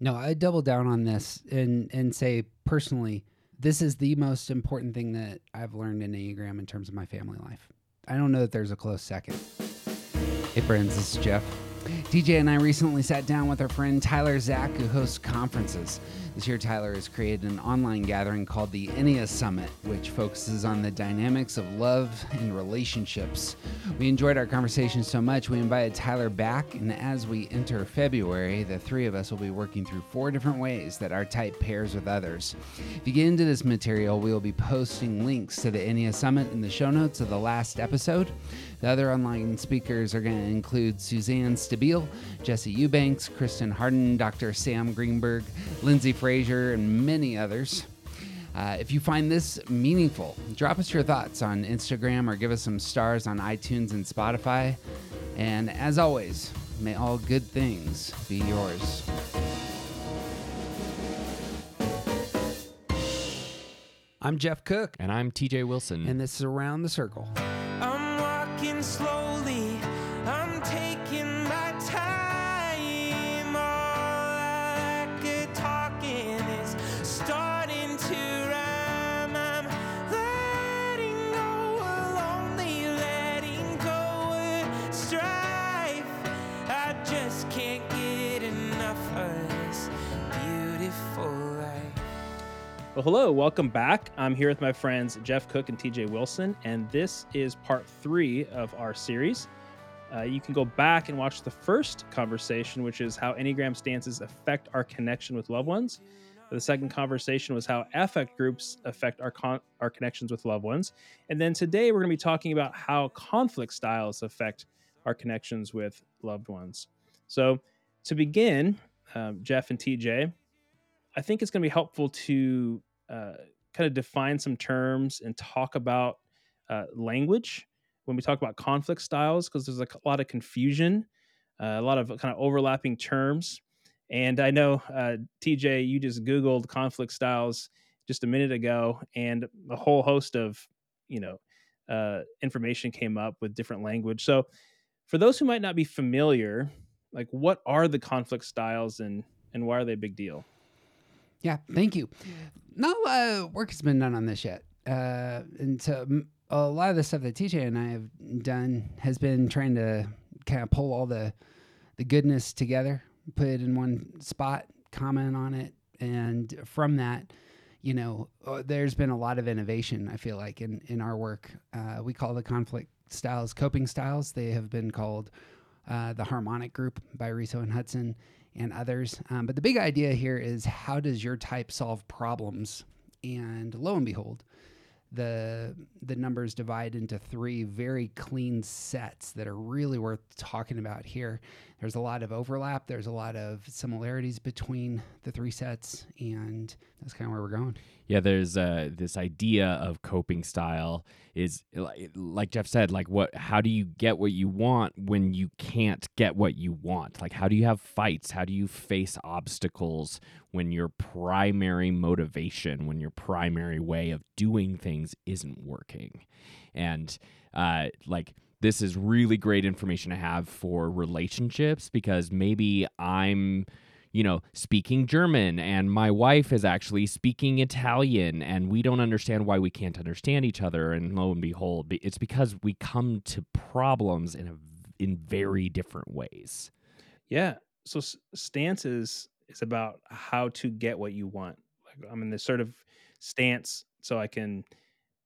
No, I double down on this and and say personally, this is the most important thing that I've learned in Enneagram in terms of my family life. I don't know that there's a close second. Hey friends, this is Jeff. TJ and I recently sat down with our friend Tyler Zach, who hosts conferences. This year, Tyler has created an online gathering called the Ennea Summit, which focuses on the dynamics of love and relationships. We enjoyed our conversation so much, we invited Tyler back, and as we enter February, the three of us will be working through four different ways that our type pairs with others. If you get into this material, we will be posting links to the Ennea Summit in the show notes of the last episode. The other online speakers are going to include Suzanne Stabile, Jesse Eubanks, Kristen Harden, Dr. Sam Greenberg, Lindsay Frazier, and many others. Uh, if you find this meaningful, drop us your thoughts on Instagram or give us some stars on iTunes and Spotify. And as always, may all good things be yours. I'm Jeff Cook, And I'm TJ Wilson. and this is Around the Circle. I'm slowly. Well, hello, welcome back. I'm here with my friends Jeff Cook and TJ Wilson, and this is part three of our series. Uh, you can go back and watch the first conversation, which is how Enneagram stances affect our connection with loved ones. The second conversation was how affect groups affect our con- our connections with loved ones, and then today we're going to be talking about how conflict styles affect our connections with loved ones. So, to begin, um, Jeff and TJ, I think it's going to be helpful to uh, kind of define some terms and talk about uh, language when we talk about conflict styles, because there's a lot of confusion, uh, a lot of kind of overlapping terms. And I know, uh, TJ, you just Googled conflict styles just a minute ago, and a whole host of, you know, uh, information came up with different language. So, for those who might not be familiar, like what are the conflict styles and and why are they a big deal? Yeah, thank you. No uh, work has been done on this yet. Uh, and so a lot of the stuff that TJ and I have done has been trying to kind of pull all the the goodness together, put it in one spot, comment on it, and from that, you know, uh, there's been a lot of innovation. I feel like in in our work, uh, we call the conflict styles coping styles. They have been called uh, the Harmonic Group by Riso and Hudson and others. Um, but the big idea here is how does your type solve problems? And lo and behold, the the numbers divide into three very clean sets that are really worth talking about here. There's a lot of overlap. There's a lot of similarities between the three sets, and that's kind of where we're going. yeah, there's uh, this idea of coping style is like Jeff said, like what? How do you get what you want when you can't get what you want? Like how do you have fights? How do you face obstacles when your primary motivation, when your primary way of doing things isn't working? And uh, like this is really great information to have for relationships because maybe I'm you know, speaking German and my wife is actually speaking Italian and we don't understand why we can't understand each other and lo and behold it's because we come to problems in a in very different ways. Yeah. So s- stance is is about how to get what you want. Like I'm in this sort of stance so I can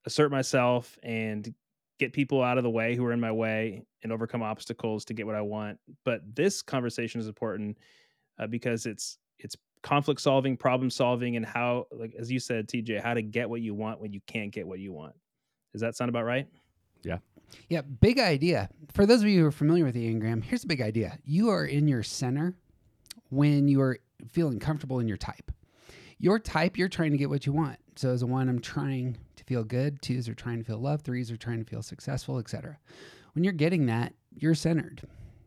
assert myself and get people out of the way who are in my way and overcome obstacles to get what I want. But this conversation is important uh, because it's it's conflict solving, problem solving, and how, like as you said, TJ, how to get what you want when you can't get what you want. Does that sound about right? Yeah, Yeah. big idea. For those of you who are familiar with the Enneagram, here's a big idea. You are in your center when you are feeling comfortable in your type. Your type, you're trying to get what you want. So as a one, I'm trying to feel good. Twos are trying to feel love. Threes are trying to feel successful, etc. When you're getting that, you're centered,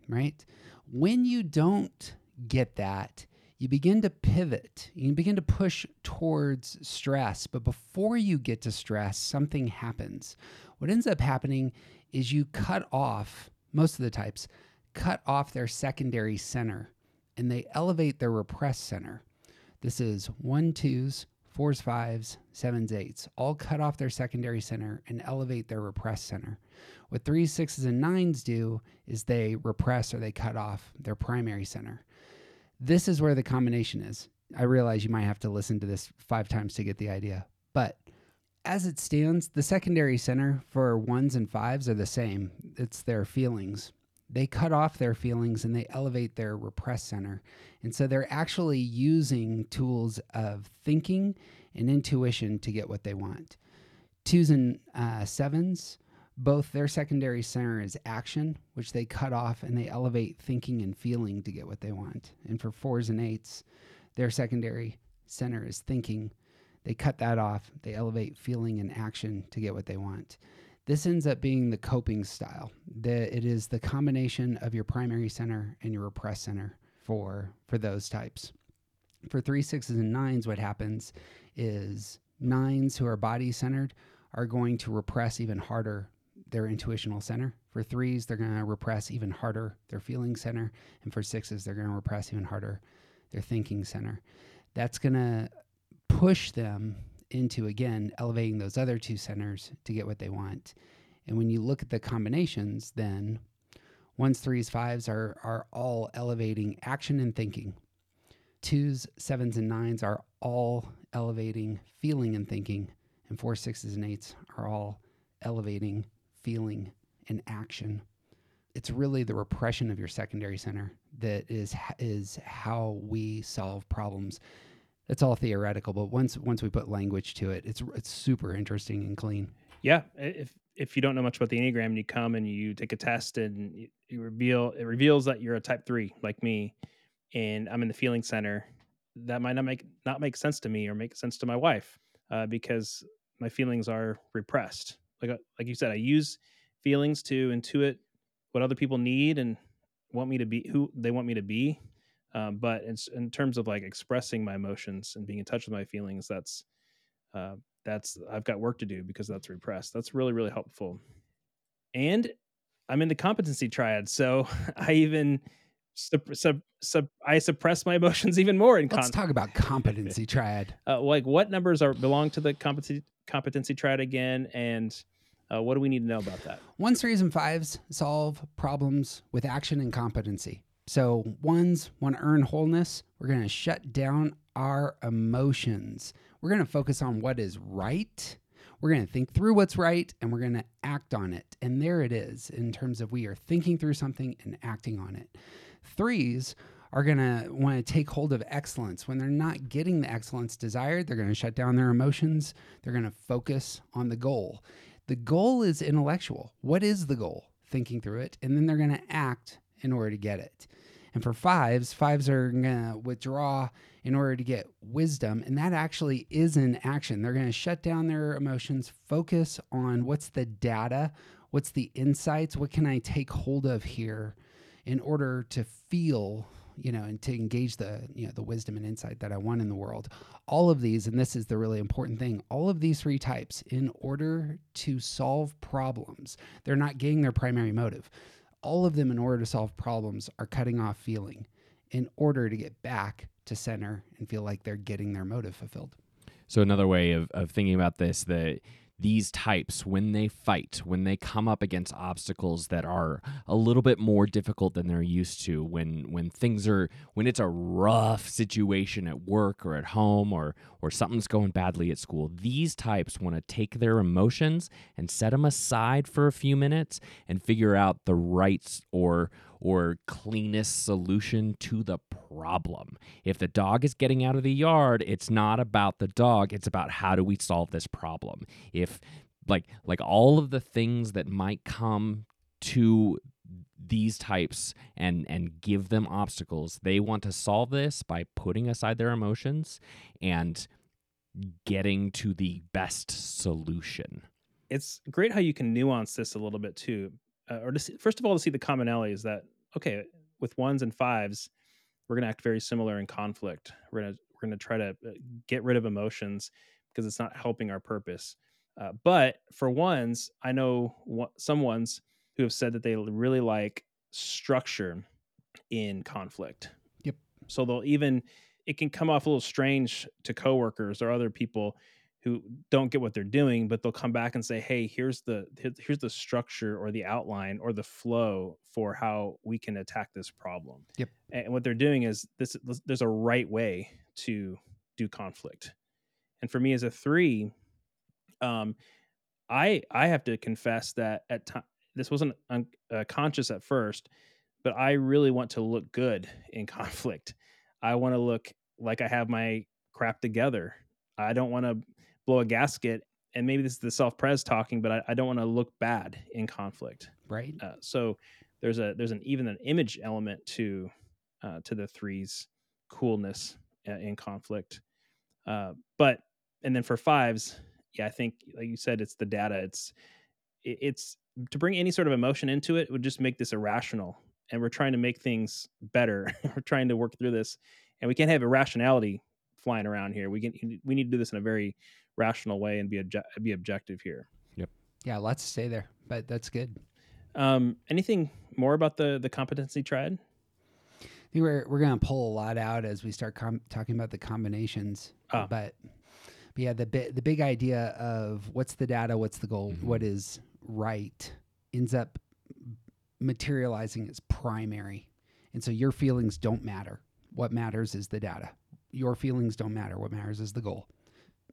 right? When you don't get that, you begin to pivot. You begin to push towards stress. But before you get to stress, something happens. What ends up happening is you cut off, most of the types, cut off their secondary center. and they elevate their repressed center. This is one twos, fours, fives, sevens, eights, all cut off their secondary center and elevate their repressed center. What threes, sixes, and nines do is they repress or they cut off their primary center. This is where the combination is. I realize you might have to listen to this five times to get the idea, but as it stands, the secondary center for ones and fives are the same. It's their feelings. They cut off their feelings and they elevate their repressed center. And so they're actually using tools of thinking and intuition to get what they want. Twos and uh, sevens, both their secondary center is action, which they cut off and they elevate thinking and feeling to get what they want. And for fours and eights, their secondary center is thinking. They cut that off, they elevate feeling and action to get what they want. This ends up being the coping style. The, it is the combination of your primary center and your repressed center for for those types. For three sixes and nines, what happens is nines who are body centered are going to repress even harder their intuitional center. For threes, they're going to repress even harder their feeling center. And for sixes, they're going to repress even harder their thinking center. That's going to push them into, again, elevating those other two centers to get what they want. And when you look at the combinations, then ones, threes, fives are, are all elevating action and thinking. Twos, sevens, and nines are all elevating feeling and thinking. And four, sixes, and eights are all elevating feeling and action. It's really the repression of your secondary center that is is how we solve problems. It's all theoretical, but once once we put language to it, it's it's super interesting and clean. Yeah, if if you don't know much about the enneagram, and you come and you take a test and you, you reveal it reveals that you're a type three like me, and I'm in the feeling center. That might not make not make sense to me or make sense to my wife uh, because my feelings are repressed. Like uh, like you said, I use feelings to intuit what other people need and want me to be who they want me to be. Um, but in, in terms of like expressing my emotions and being in touch with my feelings, that's uh, that's I've got work to do because that's repressed. That's really really helpful. And I'm in the competency triad, so I even sub, sub, sub, I suppress my emotions even more in. Let's talk about competency triad. Uh, like what numbers are belong to the competency competency triad again, and uh, what do we need to know about that? Ones, threes, and fives solve problems with action and competency. So, ones want to earn wholeness. We're going to shut down our emotions. We're going to focus on what is right. We're going to think through what's right and we're going to act on it. And there it is in terms of we are thinking through something and acting on it. Threes are going to want to take hold of excellence. When they're not getting the excellence desired, they're going to shut down their emotions. They're going to focus on the goal. The goal is intellectual. What is the goal? Thinking through it. And then they're going to act in order to get it. And for fives, fives are going to withdraw in order to get wisdom. And that actually is an action. They're going to shut down their emotions, focus on what's the data, what's the insights, what can I take hold of here in order to feel you know, and to engage the, you know, the wisdom and insight that I want in the world. All of these, and this is the really important thing, all of these three types, in order to solve problems, they're not getting their primary motive. All of them, in order to solve problems, are cutting off feeling in order to get back to center and feel like they're getting their motive fulfilled. So another way of, of thinking about this, that these types, when they fight, when they come up against obstacles that are a little bit more difficult than they're used to, when when things are when it's a rough situation at work or at home or or something's going badly at school, these types want to take their emotions and set them aside for a few minutes and figure out the rights or or cleanest solution to the problem. If the dog is getting out of the yard, it's not about the dog, it's about how do we solve this problem. If like like all of the things that might come to these types and and give them obstacles they want to solve this by putting aside their emotions and getting to the best solution it's great how you can nuance this a little bit too uh, or to see, first of all to see the commonalities that okay with ones and fives we're going to act very similar in conflict. We're going to we're going to try to uh, get rid of emotions because it's not helping our purpose. Uh, but for ones i know some ones who have said that they really like structure in conflict. Yep. So they'll even it can come off a little strange to coworkers or other people who don't get what they're doing, but they'll come back and say, "Hey, here's the here's the structure or the outline or the flow for how we can attack this problem." Yep. And what they're doing is this there's a right way to do conflict. And for me as a 3, um I I have to confess that at time this wasn't un- uh, conscious at first, but I really want to look good in conflict. I want to look like I have my crap together. I don't want to blow a gasket. And maybe this is the self pres talking, but I, I don't want to look bad in conflict. Right. Uh, so there's a there's an even an image element to uh, to the threes coolness uh, in conflict. Uh, but and then for fives, yeah, I think like you said, it's the data. It's it, it's to bring any sort of emotion into it would just make this irrational. And we're trying to make things better. we're trying to work through this, and we can't have irrationality flying around here. We can we need to do this in a very rational way and be obje- be objective here. Yep. Yeah, let's stay there, but that's good. Um, anything more about the the competency triad? I think we're we're gonna pull a lot out as we start com- talking about the combinations. Ah. But, but yeah, the bi- the big idea of what's the data, what's the goal, Mhm. what is right, ends up materializing as primary, and so your feelings don't matter. What matters is the data. Your feelings don't matter. What matters is the goal.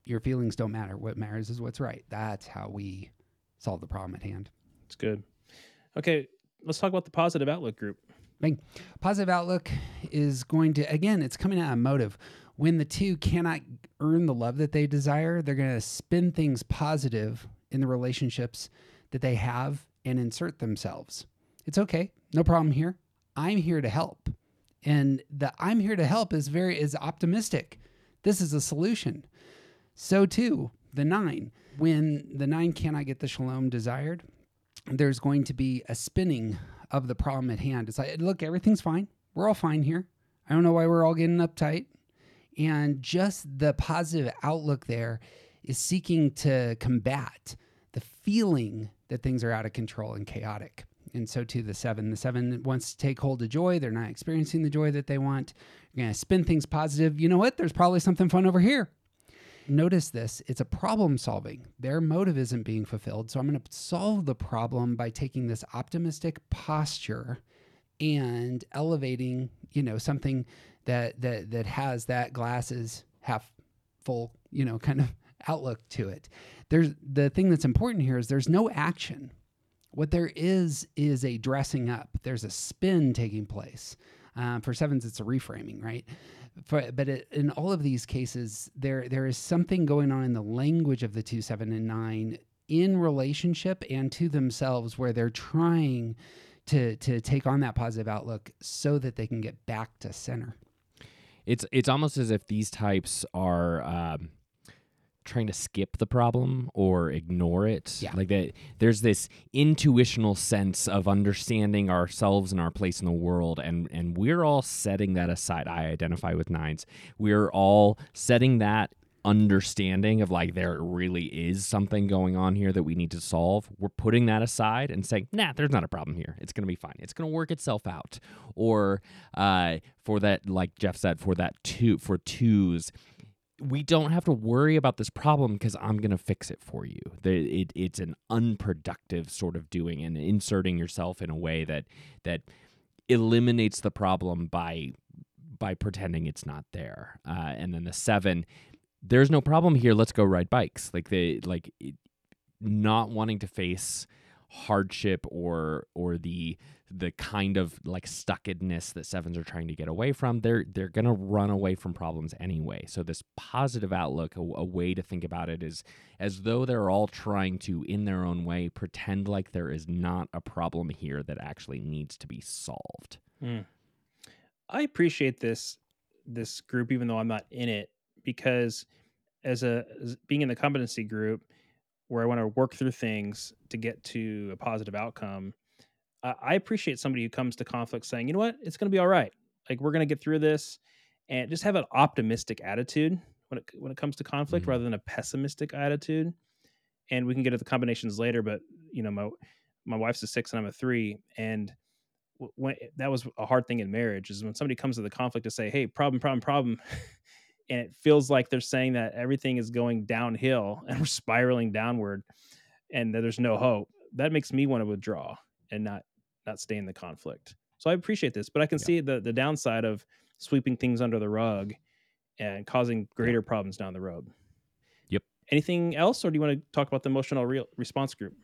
Your feelings don't matter. What matters is what's right. That's how we solve the problem at hand. It's good. Okay, let's talk about the positive outlook group. Bang. Positive outlook is going to, again, it's coming out of motive. When the two cannot earn the love that they desire, they're going to spin things positive in the relationships that they have and insert themselves. It's okay. No problem here. I'm here to help. And the I'm here to help is very is optimistic. This is a solution. So too, the 9. When the 9 cannot get the shalom desired, there's going to be a spinning of the problem at hand. It's like, look, everything's fine. We're all fine here. I don't know why we're all getting uptight. And just the positive outlook there is seeking to combat the feeling that things are out of control and chaotic. And so too the seven. The seven wants to take hold of joy. They're not experiencing the joy that they want. You're going to spin things positive. You know what? There's probably something fun over here. Notice this it's a problem solving. Their motive isn't being fulfilled. So I'm going to solve the problem by taking this optimistic posture and elevating, you know, something that that that has that glasses half full, you know, kind of outlook to it. There's the thing that's important here is there's no action. What there is is a dressing up. There's a spin taking place. Um, for sevens, it's a reframing, right? For, but it, in all of these cases, there there is something going on in the language of the two, seven, and nine in relationship and to themselves, where they're trying to to take on that positive outlook so that they can get back to center. It's it's almost as if these types are um, trying to skip the problem or ignore it. Yeah. Like that there's this intuitional sense of understanding ourselves and our place in the world and and we're all setting that aside. I identify with nines. We're all setting that understanding of like there really is something going on here that we need to solve. We're putting that aside and saying, nah, there's not a problem here. It's gonna be fine. It's gonna work itself out. Or uh, for that, like Jeff said, for that two for twos, we don't have to worry about this problem because I'm going to fix it for you. It, it's an unproductive sort of doing and inserting yourself in a way that that eliminates the problem by by pretending it's not there. Uh, and then the seven, there's no problem here. Let's go ride bikes. Like they like not wanting to face hardship or or the the kind of like stuckedness that sevens are trying to get away from they're they're going to run away from problems anyway. So this positive outlook a, a way to think about it is as though they're all trying to in their own way pretend like there is not a problem here that actually needs to be solved. Hmm. I appreciate this this group, even though I'm not in it, because as a as being in the competency group where I want to work through things to get to a positive outcome, I, I appreciate somebody who comes to conflict saying, you know what, it's going to be all right. Like we're going to get through this, and just have an optimistic attitude when it when it comes to conflict, Mhm. rather than a pessimistic attitude. And we can get to the combinations later, but you know, my my wife's a six and I'm a three, and when that was a hard thing in marriage is when somebody comes to the conflict to say, "Hey, problem, problem, problem," and it feels like they're saying that everything is going downhill and we're spiraling downward, and that there's no hope. That makes me want to withdraw and not not stay in the conflict. So I appreciate this, but I can Yeah. see the the downside of sweeping things under the rug and causing greater problems down the road. Yep. Anything else, or do you want to talk about the emotional real response group?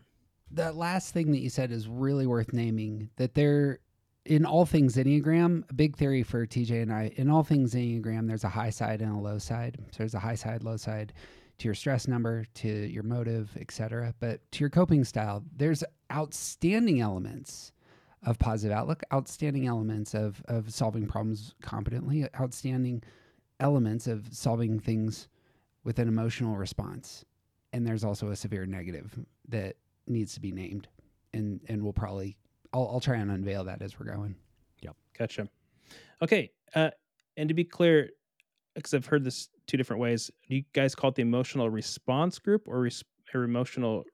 that last thing that you said is really worth naming that there in all things enneagram a big theory for tj and i in all things enneagram there's a high side and a low side. So there's a high side low side to your stress number to your motive etc but to your coping style there's outstanding elements of positive outlook outstanding elements of of solving problems competently outstanding elements of solving things with an emotional response. And there's also a severe negative that needs to be named and and we'll probably I'll, I'll try and unveil that as we're going Yep. Gotcha. Okay. Uh, and to be clear, because I've heard this two different ways, do you guys call it the emotional response group or, res- or emotional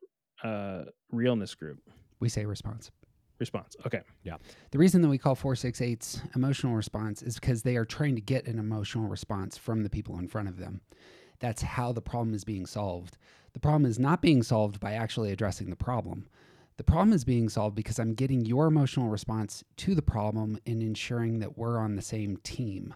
uh, realness group? we say response Response. Okay. Yeah. The reason that we call 468's emotional response is because they are trying to get an emotional response from the people in front of them that's how the problem is being solved the problem is not being solved by actually addressing the problem the problem is being solved because i'm getting your emotional response to the problem and ensuring that we're on the same team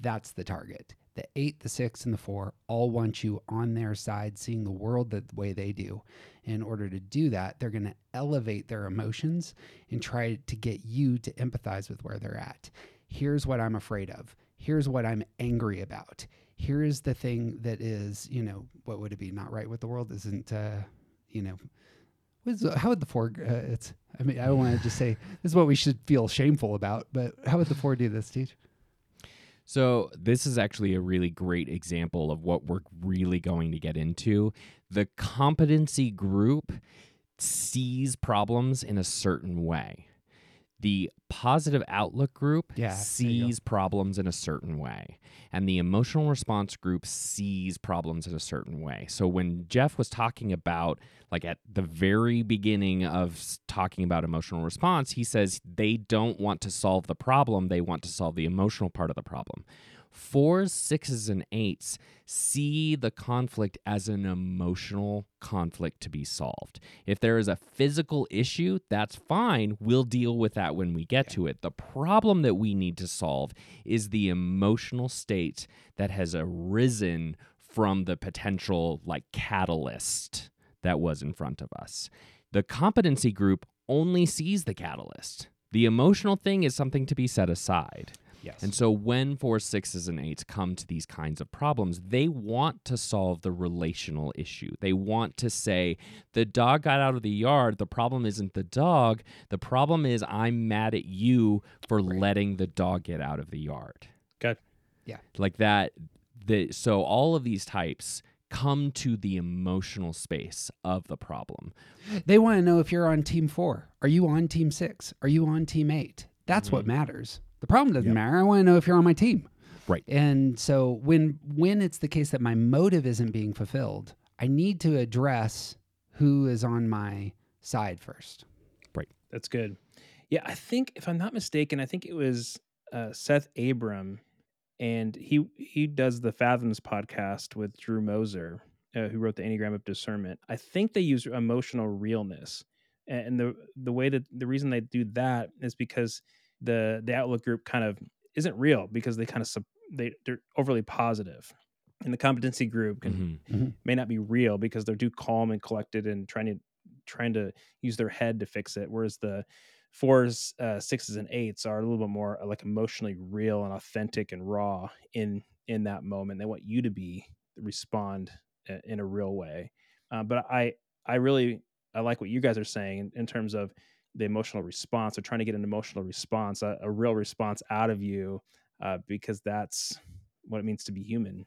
That's the target. The eight, the six, and the four all want you on their side, seeing the world the way they do. In order to do that, they're going to elevate their emotions and try to get you to empathize with where they're at. Here's what I'm afraid of. Here's what I'm angry about. Here's the thing that is, you know, what would it be? Not right with the world isn't, uh, you know, how would the four? Uh, it's. I mean, I want to just say this is what we should feel shameful about, but how would the four do this, Teach? So, this is actually a really great example of what we're really going to get into. The competency group sees problems in a certain way. The positive outlook group Yeah, there you go. sees problems in a certain way. And the emotional response group sees problems in a certain way. So when Jeff was talking about, like at the very beginning of talking about emotional response, he says they don't want to solve the problem, they want to solve the emotional part of the problem. Fours, sixes, and eights see the conflict as an emotional conflict to be solved. If there is a physical issue, that's fine. We'll deal with that when we get to it. The problem that we need to solve is the emotional state that has arisen from the potential like catalyst that was in front of us. The competency group only sees the catalyst. The emotional thing is something to be set aside. Yes. And so when four, sixes, and eights come to these kinds of problems, they want to solve the relational issue. They want to say, the dog got out of the yard. The problem isn't the dog. The problem is I'm mad at you for letting the dog get out of the yard. Good. Yeah. Like that. The, so all of these types come to the emotional space of the problem. They want to know if you're on team four. Are you on team six? Are you on team eight? That's what mm-hmm. matters. The problem doesn't Yep. matter. I want to know if you're on my team. Right. And so when when it's the case that my motive isn't being fulfilled, I need to address who is on my side first. Right. That's good. Yeah, I think if I'm not mistaken, I think it was uh, Seth Abram, and he he does the Fathoms podcast with Drew Moser, uh, who wrote the Enneagram of Discernment. I think they use emotional realness, and the the way that the reason they do that is because the the Outlook group kind of isn't real because they kind of they they're overly positive, and the competency group can Mhm. may not be real because they're too calm and collected and trying to trying to use their head to fix it whereas the fours uh, sixes and eights are a little bit more uh, like emotionally real and authentic and raw in in that moment. They want you to be respond uh, in a real way. Uh, but i i really i like what you guys are saying in, in terms of the emotional response or trying to get an emotional response a, a real response out of you uh, because that's what it means to be human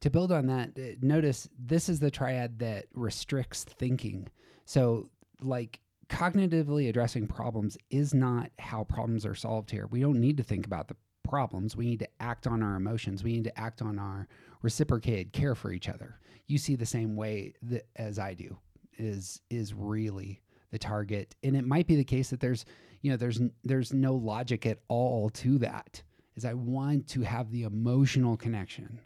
To build on that, uh, notice this is the triad that restricts thinking. So, like cognitively addressing problems is not how problems are solved here. We don't need to think about the problems. We need to act on our emotions. We need to act on our reciprocated care for each other. You see the same way that, as I do. Is is really the target. And it might be the case that there's, you know, there's there's no logic at all to that. Is I want to have the emotional connection.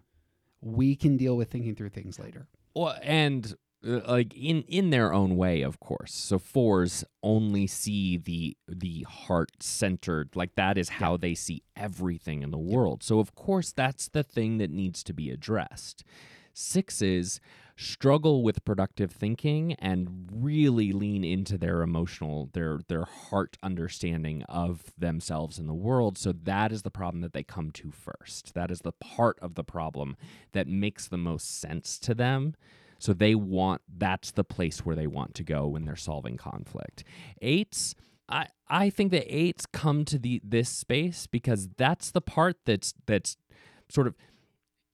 We can deal with thinking through things later. Well, and uh, like in in their own way, of course. So fours only see the the heart centered, like that is how they see everything in the world. So of course that's the thing that needs to be addressed. Sixes struggle with productive thinking and really lean into their emotional their their heart understanding of themselves and the world. So that is the problem that they come to first. That is the part of the problem that makes the most sense to them. So they want that's the place where they want to go when they're solving conflict. Eights I I think that eights come to the this space because that's the part that's that's sort of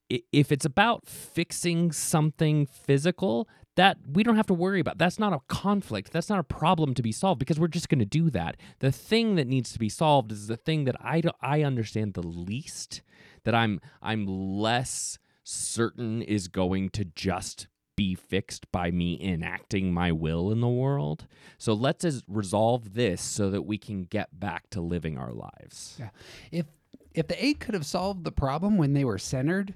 if it's about fixing something physical that we don't have to worry about that's not a conflict that's not a problem to be solved because we're just going to do that the thing that needs to be solved is the thing that i i understand the least that i'm i'm less certain is going to just be fixed by me enacting my will in the world. So let's resolve this so that we can get back to living our lives. Yeah. If if the eight could have solved the problem when they were centered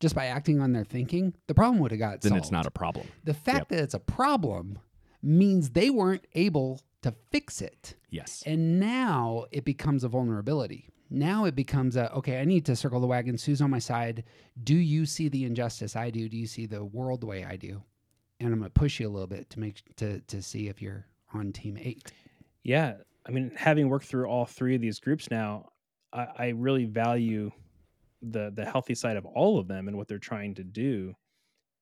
just by acting on their thinking, the problem would have got Then solved. it's not a problem. the fact that it's a problem means they weren't able to fix it. Yes. And now it becomes a vulnerability. Now it becomes a okay, I need to circle the wagons. Who's on my side? Do you see the injustice I do? Do you see the world the way I do? And I'm gonna push you a little bit to make to to see if you're on team eight. Yeah, I mean, having worked through all three of these groups now, I, I really value the the healthy side of all of them and what they're trying to do.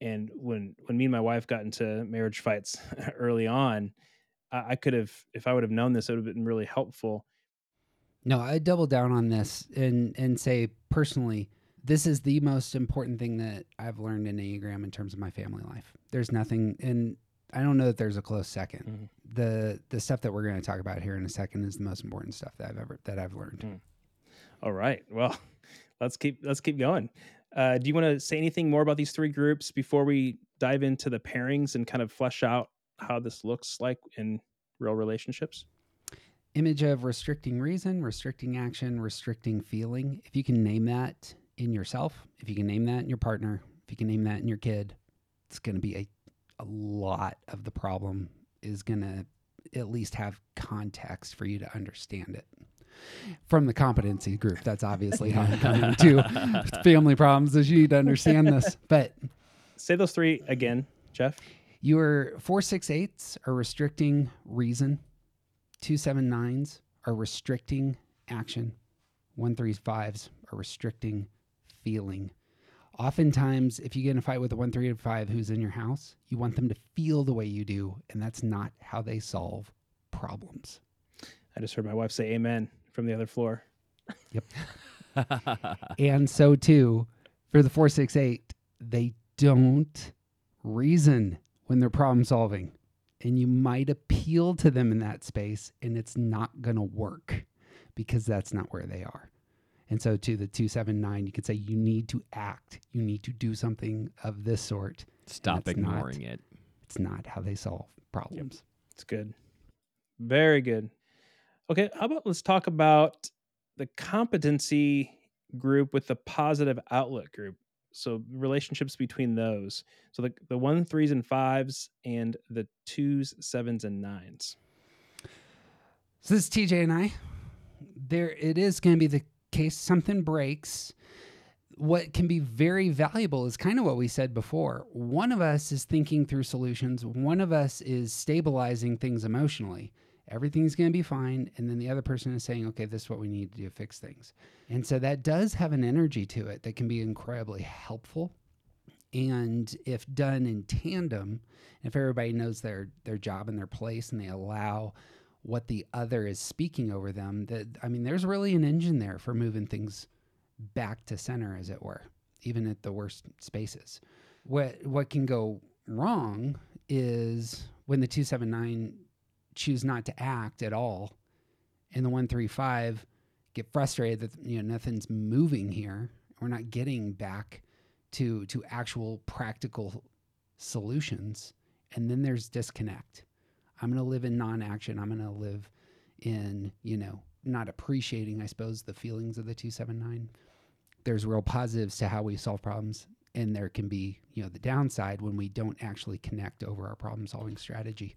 And when when me and my wife got into marriage fights early on, I, I could have, if I would have known this, it would have been really helpful. No, I double down on this and and say personally, this is the most important thing that I've learned in Enneagram in terms of my family life. There's nothing, and I don't know that there's a close 2nd Mhm. The the stuff that we're going to talk about here in a second is the most important stuff that I've ever that I've learned. Mm. All right, well, let's keep let's keep going. Uh, do you want to say anything more about these three groups before we dive into the pairings and kind of flesh out how this looks like in real relationships? Image of restricting reason, restricting action, restricting feeling. If you can name that in yourself, if you can name that in your partner, if you can name that in your kid, it's going to be a a lot of the problem is going to at least have context for you to understand it. From the competency group, that's obviously how I'm coming to family problems is you need to understand this. But Say those three again, Jeff. your four six eights are restricting reason. Two seven nines are restricting action. One three fives are restricting feeling. Oftentimes, if you get in a fight with a one three and five who's in your house, you want them to feel the way you do, and that's not how they solve problems. I just heard my wife say amen from the other floor. Yep. and so too for the 468 they don't reason when they're problem solving and you might appeal to them in that space and it's not going to work because that's not where they are and so to the 279 you could say you need to act you need to do something of this sort Stop That's not- ignoring it. it's not how they solve problems It's good. Very good. Okay, how about let's talk about the competency group with the positive outlook group. So relationships between those. So the the one threes and fives and the twos, sevens, and nines. So this is TJ and I. There it is going to be the case something breaks. What can be very valuable is kind of what we said before. One of us is thinking through solutions, one of us is stabilizing things emotionally. Everything's going to be fine. And then the other person is saying, okay, this is what we need to do to fix things. And so that does have an energy to it that can be incredibly helpful. And if done in tandem, if everybody knows their, their job and their place and they allow what the other is speaking over them that i mean there's really an engine there for moving things back to center as it were even at the worst spaces what what can go wrong is when the 279 choose not to act at all and the 135 get frustrated that you know nothing's moving here we're not getting back to to actual practical solutions and then there's disconnect I'm going to live in non-action. I'm going to live in, you know, not appreciating, I suppose, the feelings of the 279. There's real positives to how we solve problems and there can be, you know, the downside when we don't actually connect over our problem-solving strategy.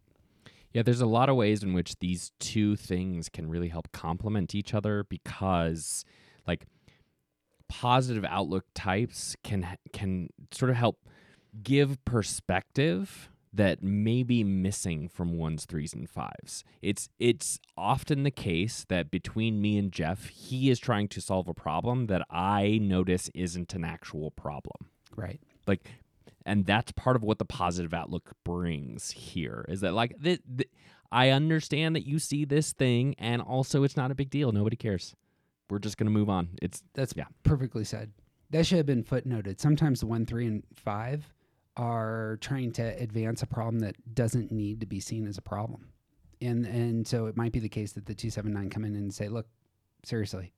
Yeah, there's a lot of ways in which these two things can really help complement each other because like positive outlook types can can sort of help give perspective that may be missing from ones, threes, and fives. It's it's often the case that between me and Jeff, he is trying to solve a problem that I notice isn't an actual problem. Right. Like and that's part of what the positive outlook brings here is that like th- th- I understand that you see this thing and also it's not a big deal. Nobody cares. We're just going to move on. It's That's Yeah. perfectly said. That should have been footnoted. Sometimes the one, three, and five are trying to advance a problem that doesn't need to be seen as a problem. And and so it might be the case that the two seven nine come in and say, look, seriously,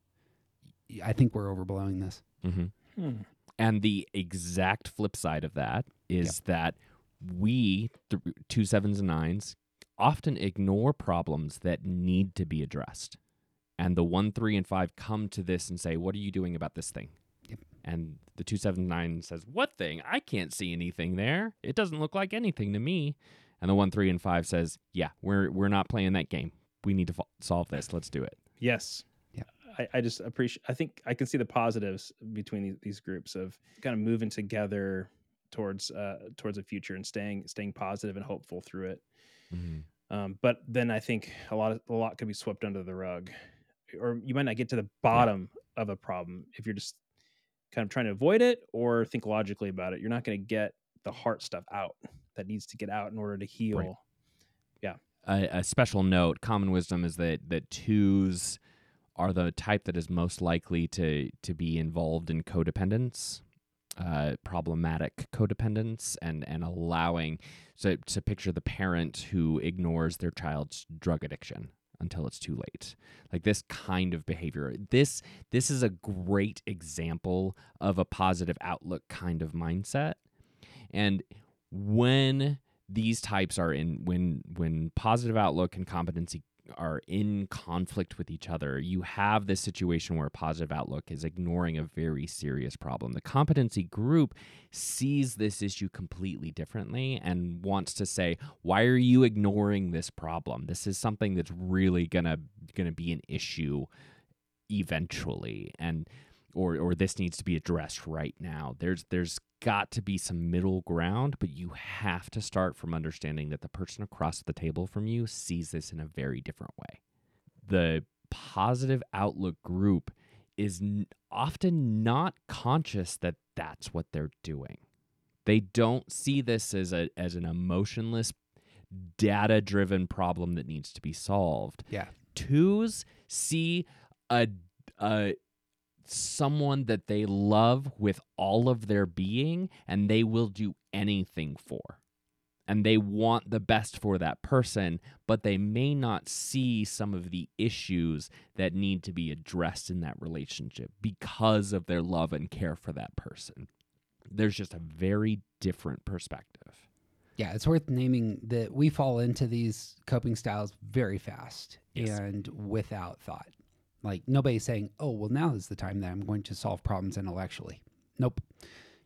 I think we're overblowing this. mhm. Hmm. And the exact flip side of that is that we, th- two sevens and nines, often ignore problems that need to be addressed. And the one, three, and five come to this and say, What are you doing about this thing? Yep. And the two, seven, nine says, What thing? I can't see anything there. It doesn't look like anything to me. And the one, three, and five says, Yeah, we're, we're not playing that game. We need to fo- solve this. Let's do it. Yes. Yeah. I, I just appreciate. I think I can see the positives between these, these groups of kind of moving together towards uh, towards a future and staying staying positive and hopeful through it. Um, but then I think a lot of a lot could be swept under the rug, or you might not get to the bottom of a problem if you're just kind of trying to avoid it or think logically about it. You're not going to get the heart stuff out that needs to get out in order to heal. a, a special note common wisdom is that that twos are the type that is most likely to to be involved in codependence uh, problematic codependence and and allowing so to picture the parent who ignores their child's drug addiction until it's too late. Like this kind of behavior this this is a great example of a positive outlook kind of mindset. And when these types are in when when positive outlook and competency are in conflict with each other you have this situation where a positive outlook is ignoring a very serious problem. The competency group sees this issue completely differently and wants to say why are you ignoring this problem? This is something that's really gonna gonna be an issue eventually. And or or this needs to be addressed right now. There's there's got to be some middle ground, but you have to start from understanding that the person across the table from you sees this in a very different way. The positive outlook group is n- often not conscious that that's what they're doing. They don't see this as a as an emotionless data driven problem that needs to be solved Yeah. twos see a a someone that they love with all of their being and they will do anything for and they want the best for that person but they may not see some of the issues that need to be addressed in that relationship because of their love and care for that person there's just a very different perspective Yeah, it's worth naming that we fall into these coping styles very fast Yes. and without thought. Like nobody's saying, "Oh, well, now is the time that I'm going to solve problems intellectually." Nope.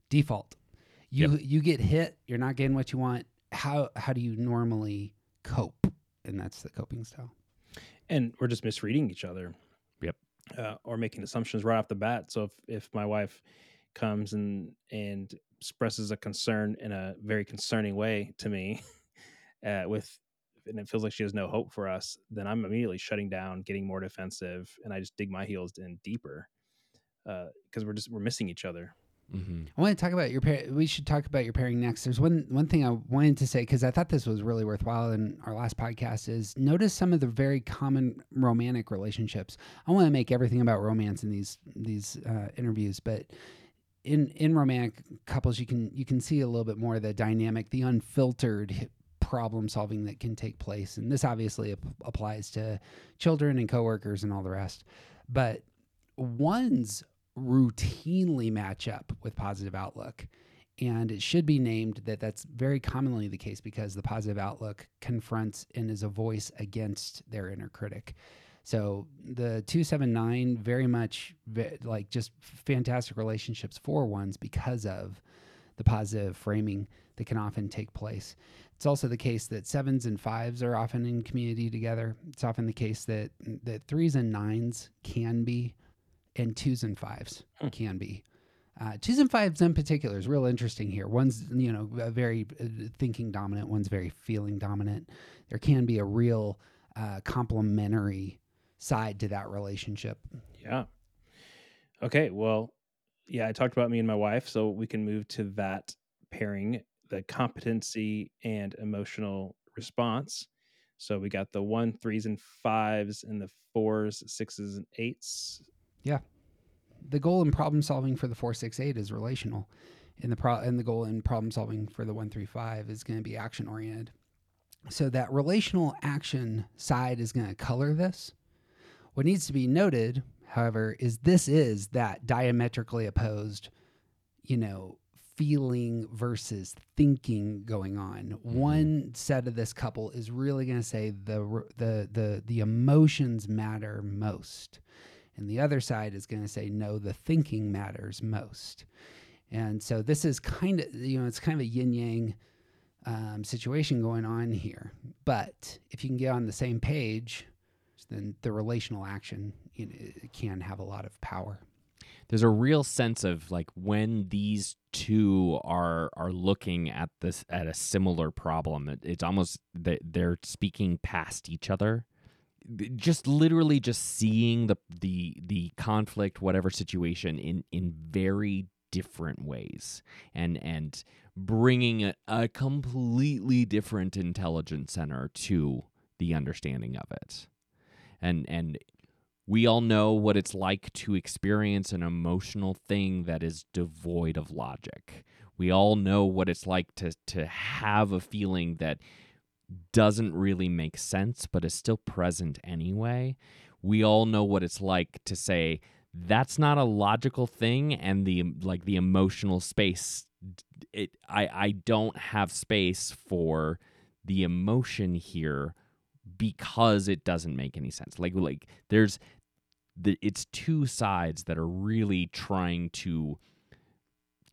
Default. You you get hit. You're not getting what you want. How how do you normally cope? And that's the coping style. and we're just misreading each other. Yep. Uh, or making assumptions right off the bat. So if, if my wife comes and and expresses a concern in a very concerning way to me, uh, with and it feels like she has no hope for us, then I'm immediately shutting down, getting more defensive, and I just dig my heels in deeper because we're just we're missing each other. mm-hmm. I want to talk about your pair. We should talk about your pairing next. There's one one thing I wanted to say because I thought this was really worthwhile in our last podcast is notice some of the very common romantic relationships. I want to make everything about romance in these these uh, interviews, but in in romantic couples, you can you can see a little bit more of the dynamic, the unfiltered problem solving that can take place, and this obviously ap- applies to children and coworkers and all the rest. But ones routinely match up with positive outlook And it should be named that that's very commonly the case because the positive outlook confronts and is a voice against their inner critic. So the 279 very much like just fantastic relationships for ones because of the positive framing that can often take place. It's also the case that sevens and fives are often in community together. It's often the case that that threes and nines can be, and twos and fives Hmm. can be. Uh, twos and fives in particular is real interesting here. One's you know a very uh, thinking dominant. One's very feeling dominant. There can be a real uh, complementary side to that relationship. Yeah. Okay. Well, yeah, I talked about me and my wife, so we can move to that pairing the competency and emotional response. So we got the one, threes, and fives, and the fours, sixes, and eights. Yeah. the goal in problem solving for the 468 is relational and the pro- and the goal in problem solving for the 135 is going to be action oriented so that relational action side is going to color this what needs to be noted however is this is that diametrically opposed you know feeling versus thinking going on. One set of this couple is really going to say the the the the emotions matter most. And the other side is going to say no the thinking matters most. And so this is kind of you know it's kind of a yin yang um, situation going on here. But if you can get on the same page then the relational action you know, can have a lot of power there's a real sense of like when these two are are looking at this at a similar problem it, it's almost that they're speaking past each other. Just literally just seeing the the the conflict whatever situation in in very different ways and and bringing a, a completely different intelligence center to the understanding of it. And and we all know what it's like to experience an emotional thing that is devoid of logic. We all know what it's like to to have a feeling that doesn't really make sense but is still present anyway. We all know what it's like to say that's not a logical thing and the like the emotional space it I I don't have space for the emotion here because it doesn't make any sense. Like like there's the it's two sides that are really trying to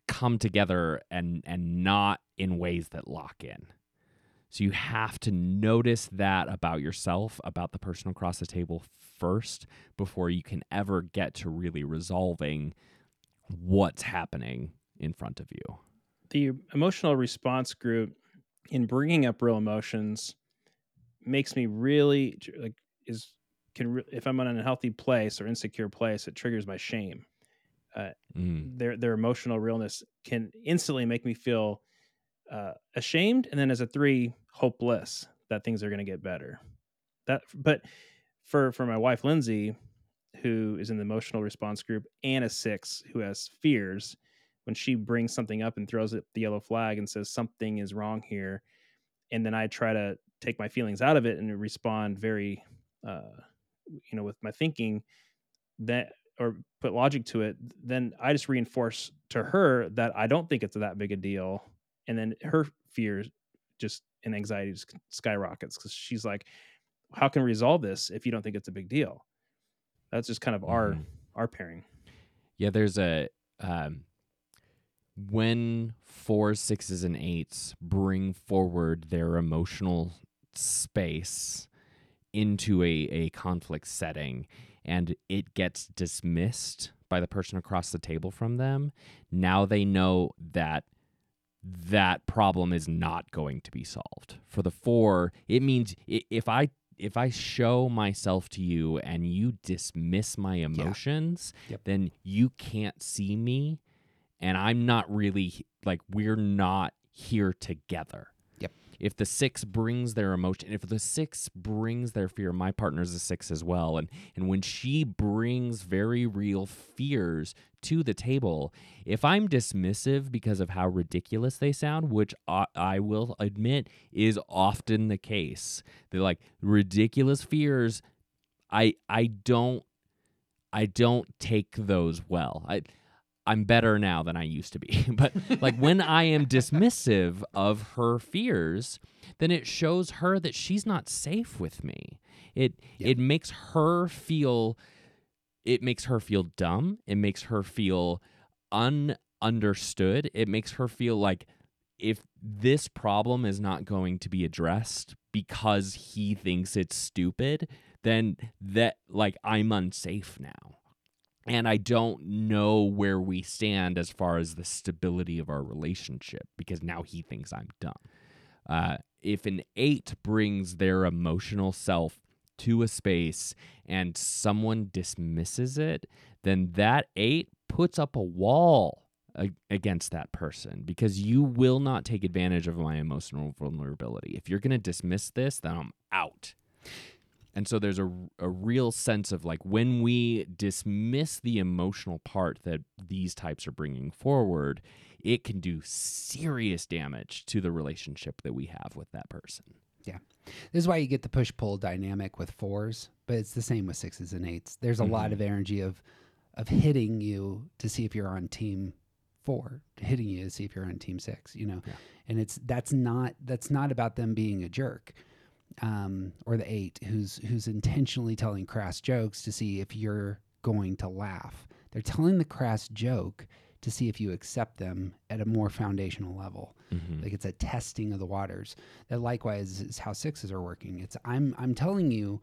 come together and and not in ways that lock in. So you have to notice that about yourself, about the person across the table first before you can ever get to really resolving what's happening in front of you. The emotional response group, in bringing up real emotions, makes me really like is can re- if I'm in an unhealthy place or insecure place, it triggers my shame. Mm. Their their emotional realness can instantly make me feel uh, ashamed, and then as a three, hopeless that things are going to get better. That, but for for my wife Lindsay, who is in the emotional response group, and a six who has fears, when she brings something up and throws it the yellow flag and says something is wrong here, and then I try to take my feelings out of it and respond very, uh, you know, with my thinking, that or put logic to it, then I just reinforce to her that I don't think it's that big a deal, and then her fears just and anxiety just skyrockets because she's like, "How can we resolve this if you don't think it's a big deal?" That's just kind of our Mhm. our pairing. Yeah, there's a um, when four sixes and eights bring forward their emotional space into a, a conflict setting and it gets dismissed by the person across the table from them, now they know that that problem is not going to be solved. For the four, it means if I if I show myself to you and you dismiss my emotions, Yep. then you can't see me and I'm not really like we're not here together. If the six brings their emotion, if the six brings their fear, my partner's a six as well, and and when she brings very real fears to the table, if I'm dismissive because of how ridiculous they sound, which I, I will admit is often the case, they're like ridiculous fears. I I don't I don't take those well. I I'm better now than I used to be. but like when I am dismissive of her fears, then it shows her that she's not safe with me. It Yeah. it makes her feel it makes her feel dumb. It makes her feel ununderstood. It makes her feel like if this problem is not going to be addressed because he thinks it's stupid, then that like I'm unsafe now. And I don't know where we stand as far as the stability of our relationship because now he thinks I'm dumb. Uh, if an eight brings their emotional self to a space and someone dismisses it, then that eight puts up a wall against that person because you will not take advantage of my emotional vulnerability. If you're going to dismiss this, then I'm out. And so there's a, a real sense of like when we dismiss the emotional part that these types are bringing forward, it can do serious damage to the relationship that we have with that person. Yeah. This is why you get the push pull dynamic with fours, but it's the same with sixes and eights. There's a lot Mhm. of energy of of hitting you to see if you're on team four, hitting you to see if you're on team six. You know, Yeah. and it's that's not that's not about them being a jerk, um, or the eight who's who's intentionally telling crass jokes to see if you're going to laugh. They're telling the crass joke to see if you accept them at a more foundational level. Mm-hmm. Like it's a testing of the waters. That likewise is how sixes are working. It's I'm I'm telling you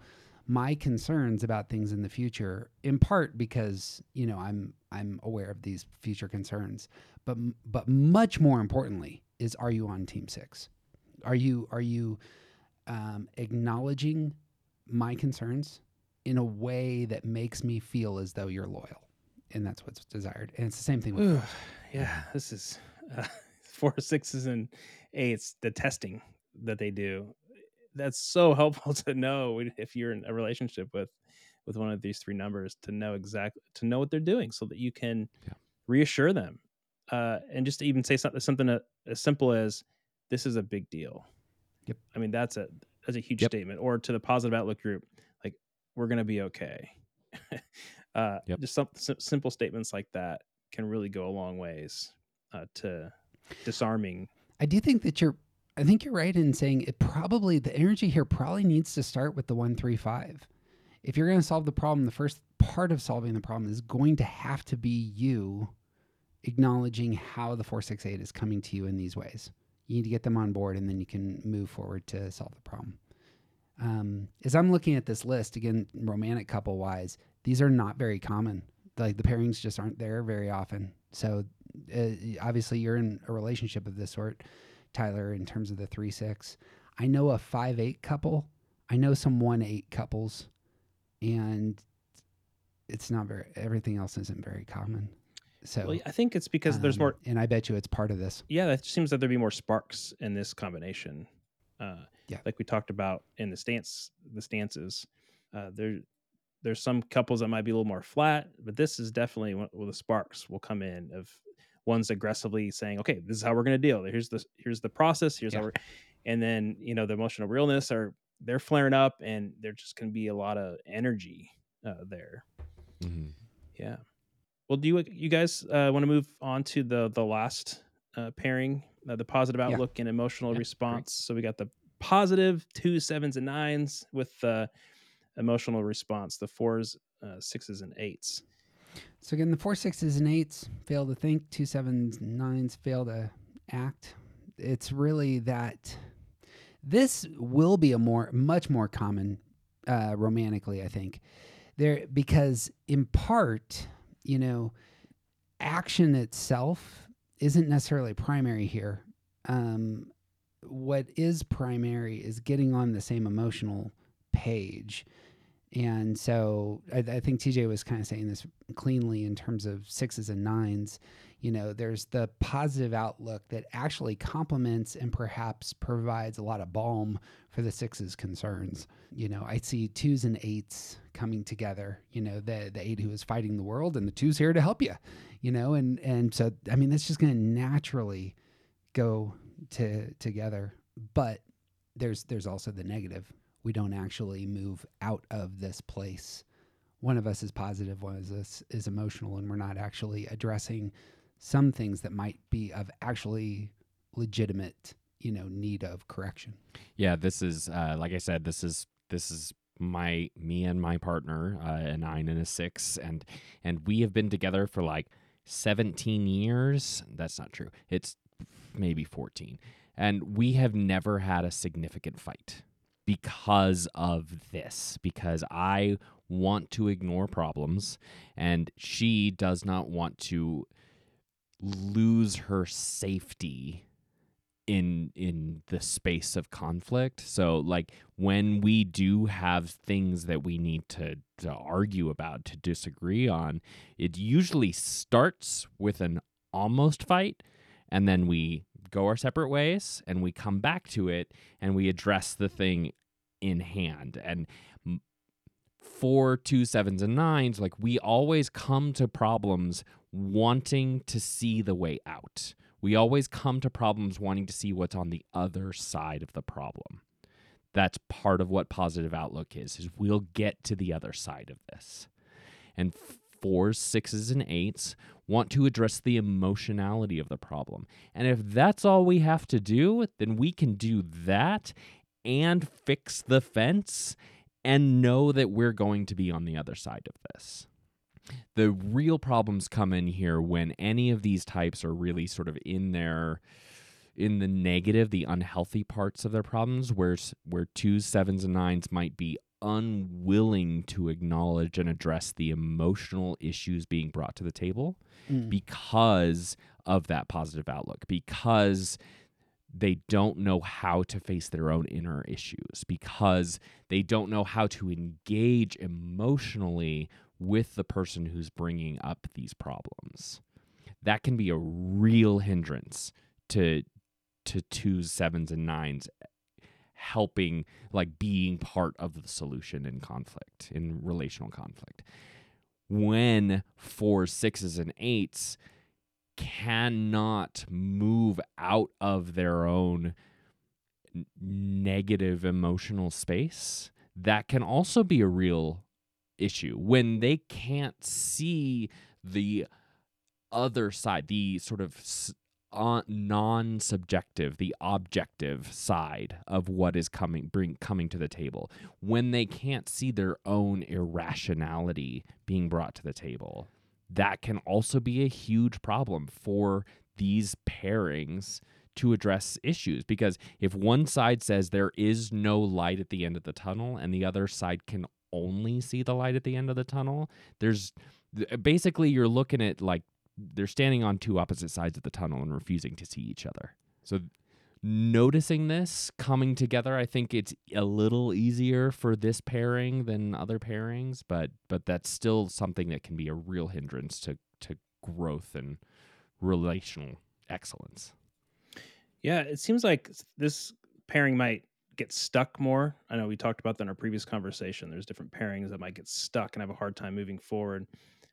my concerns about things in the future in part because you know I'm I'm aware of these future concerns, but but much more importantly is are you on team six? Are you are you um, acknowledging my concerns in a way that makes me feel as though you're loyal, and that's what's desired. And it's the same thing with Ooh, yeah, this is uh, four sixes and eights. The testing that they do, that's so helpful to know if you're in a relationship with with one of these three numbers to know exactly to know what they're doing, so that you can Yeah. reassure them, uh, and just to even say something something uh, as simple as this is a big deal. Yep. I mean that's a that's a huge Yep. statement. Or to the positive outlook group, like we're gonna be okay. uh, Yep. Just some sim- simple statements like that can really go a long ways uh, to disarming. I do think that you're. I think you're right in saying it. Probably the energy here probably needs to start with the one three five. If you're going to solve the problem, the first part of solving the problem is going to have to be you acknowledging how the four six eight is coming to you in these ways. You need to get them on board, and then you can move forward to solve the problem. Um, as I'm looking at this list again, romantic couple wise, these are not very common. Like the pairings just aren't there very often. So uh, obviously, you're in a relationship of this sort, Tyler, in terms of the three six. I know a five eight couple. I know some one eight couples, and it's not very. Everything else isn't very common. So Well, I think it's because there's um, more. and I bet you it's part of this. Yeah, it seems that there'd be more sparks in this combination. Uh, Yeah. like we talked about in the stance, the stances. Uh, there, there's some couples that might be a little more flat, but this is definitely one- where the sparks will come in of one's aggressively saying, "Okay, this is how we're going to deal. Here's the here's the process. Here's Yeah. how we're," and then you know the emotional realness are they're flaring up, and there's just going to be a lot of energy uh, there. Mm-hmm. Yeah. Well, do you you guys uh, want to move on to the the last uh, pairing, uh, the positive Yeah. outlook and emotional Yeah, great. response? So we got the positive two sevens and nines with the emotional response, the fours, uh, sixes, and eights. So again, the four sixes and eights fail to think, two sevens, nines fail to act. It's really that this will be a more, much more common uh, romantically, I think, there because in part, you know, action itself isn't necessarily primary here. Um, what is primary is getting on the same emotional page. And so I, I think TJ was kind of saying this cleanly in terms of sixes and nines. You know, there's the positive outlook that actually complements and perhaps provides a lot of balm for the sixes concerns. You know, I see twos and eights coming together. You know, the the eight who is fighting the world and the two's here to help you. You know, and and so I mean that's just going to naturally go to together. But there's there's also the negative. We don't actually move out of this place one of us is positive, one of us is emotional, and we're not actually addressing some things that might be of actually legitimate, you know, need of correction. Yeah, this is uh, like I said. This is this is my me and my partner, uh, a nine and a six, and and we have been together for like seventeen years. That's not true. It's maybe fourteen, and we have never had a significant fight because of this. Because I want to ignore problems, and she does not want to lose her safety in in the space of conflict. So like when we do have things that we need to, to argue about to disagree on it usually starts with an almost fight and then we go our separate ways and we come back to it and we address the thing in hand. And four two sevens and nines like we always come to problems wanting to see the way out. We always come to problems wanting to see what's on the other side of the problem. That's part of what positive outlook is is we'll get to the other side of this. And fours sixes and eights want to address the emotionality of the problem. And if that's all we have to do then we can do that and fix the fence and know that we're going to be on the other side of this the real problems come in here when any of these types are really sort of in their in the negative the unhealthy parts of their problems where where twos sevens and nines might be unwilling to acknowledge and address the emotional issues being brought to the table mm. because of that positive outlook because they don't know how to face their own inner issues because they don't know how to engage emotionally with the person who's bringing up these problems. That can be a real hindrance to to twos, sevens, and nines helping like being part of the solution in conflict, in relational conflict. When fours, sixes, and eights cannot move out of their own negative emotional space, that can also be a real issue when they can't see the other side, the sort of uh, non-subjective, the objective side of what is coming bring coming to the table. When they can't see their own irrationality being brought to the table, that can also be a huge problem for these pairings to address issues because if one side says there is no light at the end of the tunnel and the other side can only see the light at the end of the tunnel. There's uh, basically you're looking at like they're standing on two opposite sides of the tunnel and refusing to see each other. So noticing this coming together i think it's a little easier for this pairing than other pairings but but that's still something that can be a real hindrance to to growth and relational excellence. Yeah, it seems like this pairing might get stuck more. I know we talked about that in our previous conversation. There's different pairings that might get stuck and have a hard time moving forward.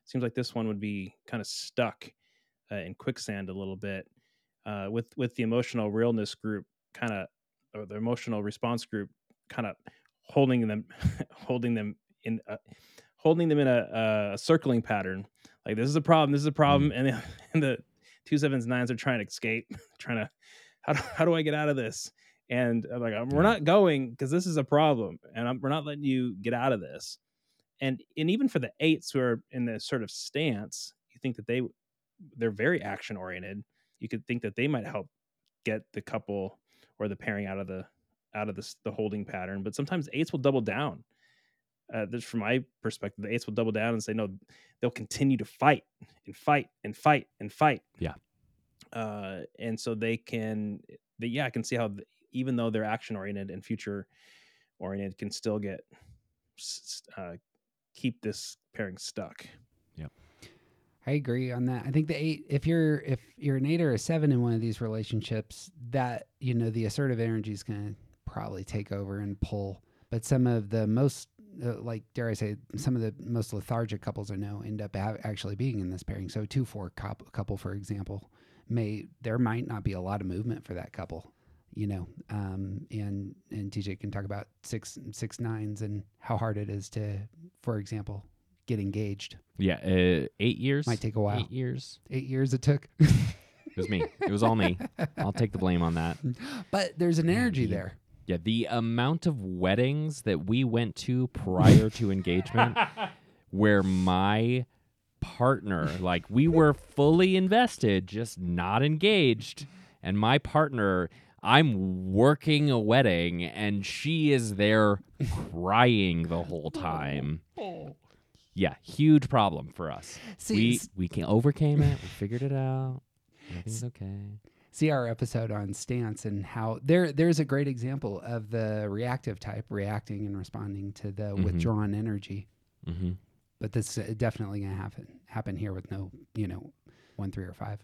seems like this one would be kind of stuck uh, in quicksand a little bit uh, with with the emotional realness group kind of or the emotional response group kind of holding them holding them in a, holding them in a, a circling pattern like this is a problem this is a problem and, the, and the two sevens nines are trying to escape trying to how do, how do i get out of this and I'm like we're not going because this is a problem and I'm, we're not letting you get out of this. And and even for the eights who are in this sort of stance you think that they they're very action oriented. You could think that they might help get the couple or the pairing out of the out of this the holding pattern but sometimes eights will double down. Uh, this from my perspective the eights will double down and say no they'll continue to fight and fight and fight and fight. Yeah. uh and so they can they, yeah i can see how th- even though they're action oriented and future oriented can still get s- s- uh keep this pairing stuck Yep. I agree on that. I think the eight, if you're if you're an eight or a seven in one of these relationships, that you know the assertive energy is going to probably take over and pull. But some of the most, uh, like dare I say, some of the most lethargic couples I know end up ha- actually being in this pairing. So two four couple, couple, for example, may there might not be a lot of movement for that couple. You know, um, and and TJ can talk about six six nines and how hard it is to, for example, get engaged. Yeah, uh, eight years. Might take a while. Eight years. Eight years it took. It was me. It was all me. I'll take the blame on that. but there's an energy there. Yeah, the amount of weddings that we went to prior to engagement where my partner, like we were fully invested, just not engaged, and my partner, I'm working a wedding and she is there crying the whole time. Yeah, huge problem for us. See, we s- we can overcame it. We figured it out. Everything's okay. see our episode on stance and how there there's a great example of the reactive type reacting and responding to the Mhm. withdrawn energy. hmm But this is definitely going to happen happen here with no, you know, one, three, or five.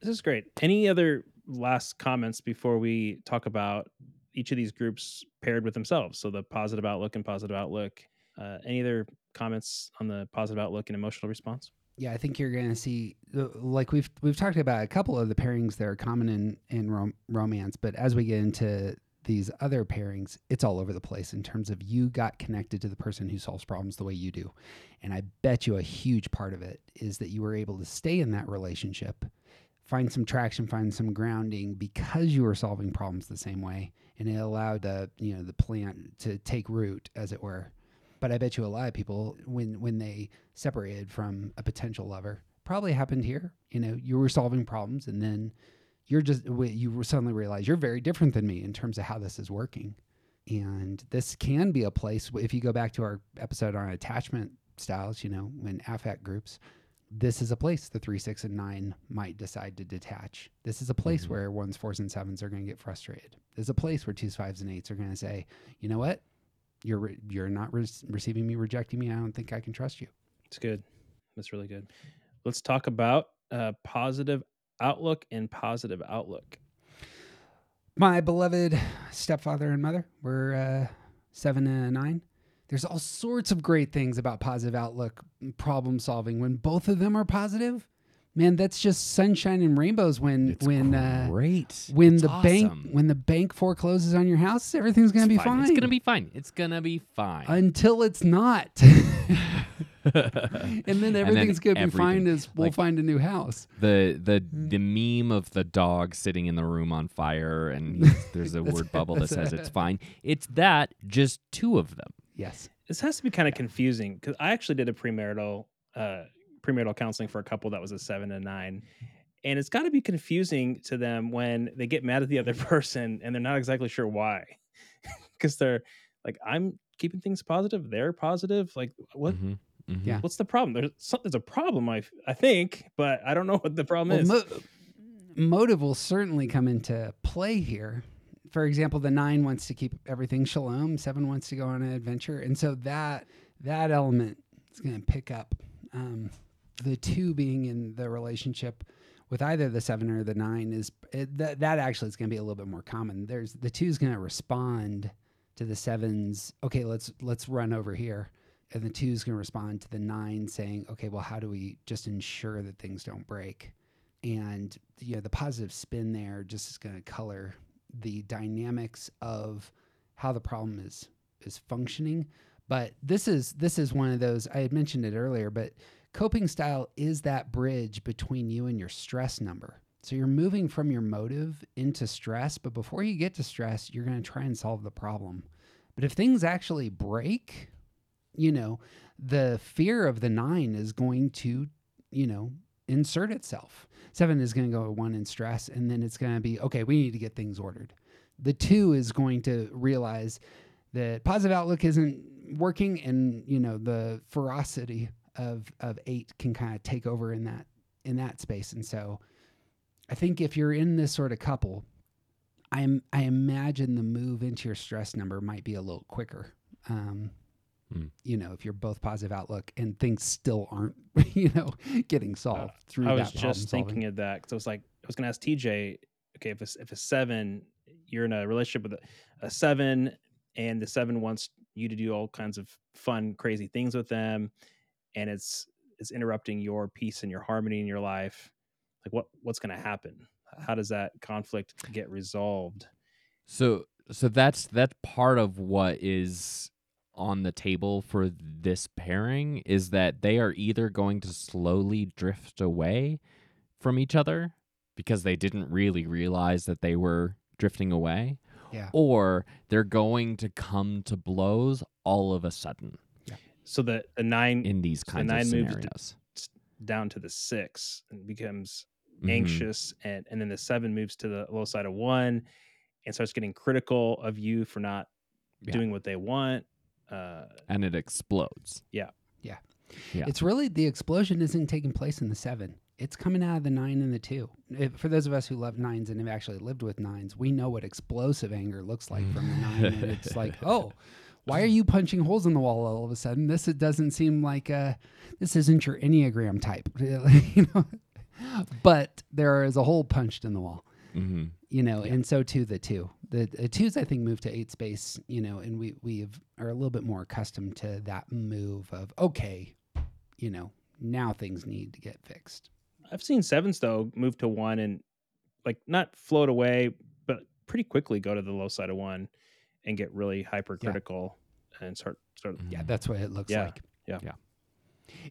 This is great. Any other last comments before we talk about each of these groups paired with themselves? So the positive outlook and positive outlook. Uh, any other comments on the positive outlook and emotional response? Yeah, I think you're going to see, like we've we've talked about a couple of the pairings that are common in in rom- romance, but as we get into these other pairings, it's all over the place in terms of you got connected to the person who solves problems the way you do, and I bet you a huge part of it is that you were able to stay in that relationship, find some traction, find some grounding because you were solving problems the same way, and it allowed the you know the plant to take root, as it were. But I bet you a lot of people when when they separated from a potential lover. Probably happened here. You know, you were solving problems and then you're just, you suddenly realize you're very different than me in terms of how this is working. And this can be a place, if you go back to our episode on attachment styles, you know, when affect groups, this is a place the three, six, and nine might decide to detach. This is a place Mhm. where ones, fours, and sevens are going to get frustrated. There's a place where twos, fives, and eights are going to say, you know what? You're, re- you're not re- receiving me, rejecting me. I don't think I can trust you. It's good. That's really good. Let's talk about uh, positive outlook and positive outlook. my beloved stepfather and mother were uh, seven and nine. There's all sorts of great things about positive outlook, problem solving. When both of them are positive, man, that's just sunshine and rainbows. When It's when uh, great. when It's the bank when the bank forecloses on your house, everything's gonna It's be fine. It's gonna be fine. It's gonna be fine. until it's not. and then everything's gonna be fine everything- as we'll like- find a new house. the the Mm. the meme of the dog sitting in the room on fire and there's a word bubble that says it's fine. It's that just two of them. Yes. This has to be kind of confusing because I actually did a premarital uh, premarital counseling for a couple that was a seven and nine, and it's got to be confusing to them when they get mad at the other person and they're not exactly sure why, because they're like, "I'm keeping things positive, they're positive." Like, what? Mhm, mhm. Yeah. What's the problem? There's some, there's a problem, I I think, but I don't know what the problem Well, is. mo- motive will certainly come into play here. For example, the nine wants to keep everything shalom. Seven wants to go on an adventure, and so that that element is going to pick up. Um, the two being in the relationship with either the seven or the nine is it, that that actually is going to be a little bit more common. There's the two is going to respond to the sevens. Okay, let's let's run over here, and the two is going to respond to the nine, saying, okay, well, how do we just ensure that things don't break? and you know the positive spin there just is going to color the dynamics of how the problem is is functioning. But this is this is one of those i had mentioned it earlier but coping style is that bridge between you and your stress number. So you're moving from your motive into stress but before you get to stress you're going to try and solve the problem. But if things actually break you know the fear of the nine is going to you know insert itself Seven is going to go one in stress, and then it's going to be okay. We need to get things ordered. The two is going to realize that positive outlook isn't working, and you know the ferocity of of eight can kind of take over in that in that space. And so, I think if you're in this sort of couple, I'm I imagine the move into your stress number might be a little quicker. Um, Hmm. You know, if you're both positive outlook and things still aren't, you know, getting solved through I was problem just solving. thinking of that because I was like, I was going to ask TJ, okay, if it's if a seven, you're in a relationship with a, a seven, and the seven wants you to do all kinds of fun, crazy things with them, and it's it's interrupting your peace and your harmony in your life. Like, what what's going to happen? How does that conflict get resolved? So so that's that's part of what is on the table for this pairing is that they are either going to slowly drift away from each other because they didn't really realize that they were drifting away, Yeah. or they're going to come to blows all of a sudden Yeah. So the, the nine in these So the kinds of nine moves to- scenarios. down to the six and becomes Mhm. anxious and and then the seven moves to the low side of one and starts getting critical of you for not Yeah. doing what they want uh and it explodes. Yeah. Yeah. It's really the explosion isn't taking place in the seven. It's coming out of the nine and the two. If, for those of us who love nines and have actually lived with nines, we know what explosive anger looks like from the nine. and it's like, oh, why are you punching holes in the wall all of a sudden? This it doesn't seem like uh, this isn't your enneagram type, you know. But there is a hole punched in the wall hmm you know, and so too the two. The, the twos I think move to eight space, you know, and we we have, are a little bit more accustomed to that move of okay, you know, now things need to get fixed. i've seen sevens though move to one and like not float away but pretty quickly go to the low side of one and get really hypercritical and start start mm-hmm. Yeah, that's what it looks Yeah, like. yeah. Yeah.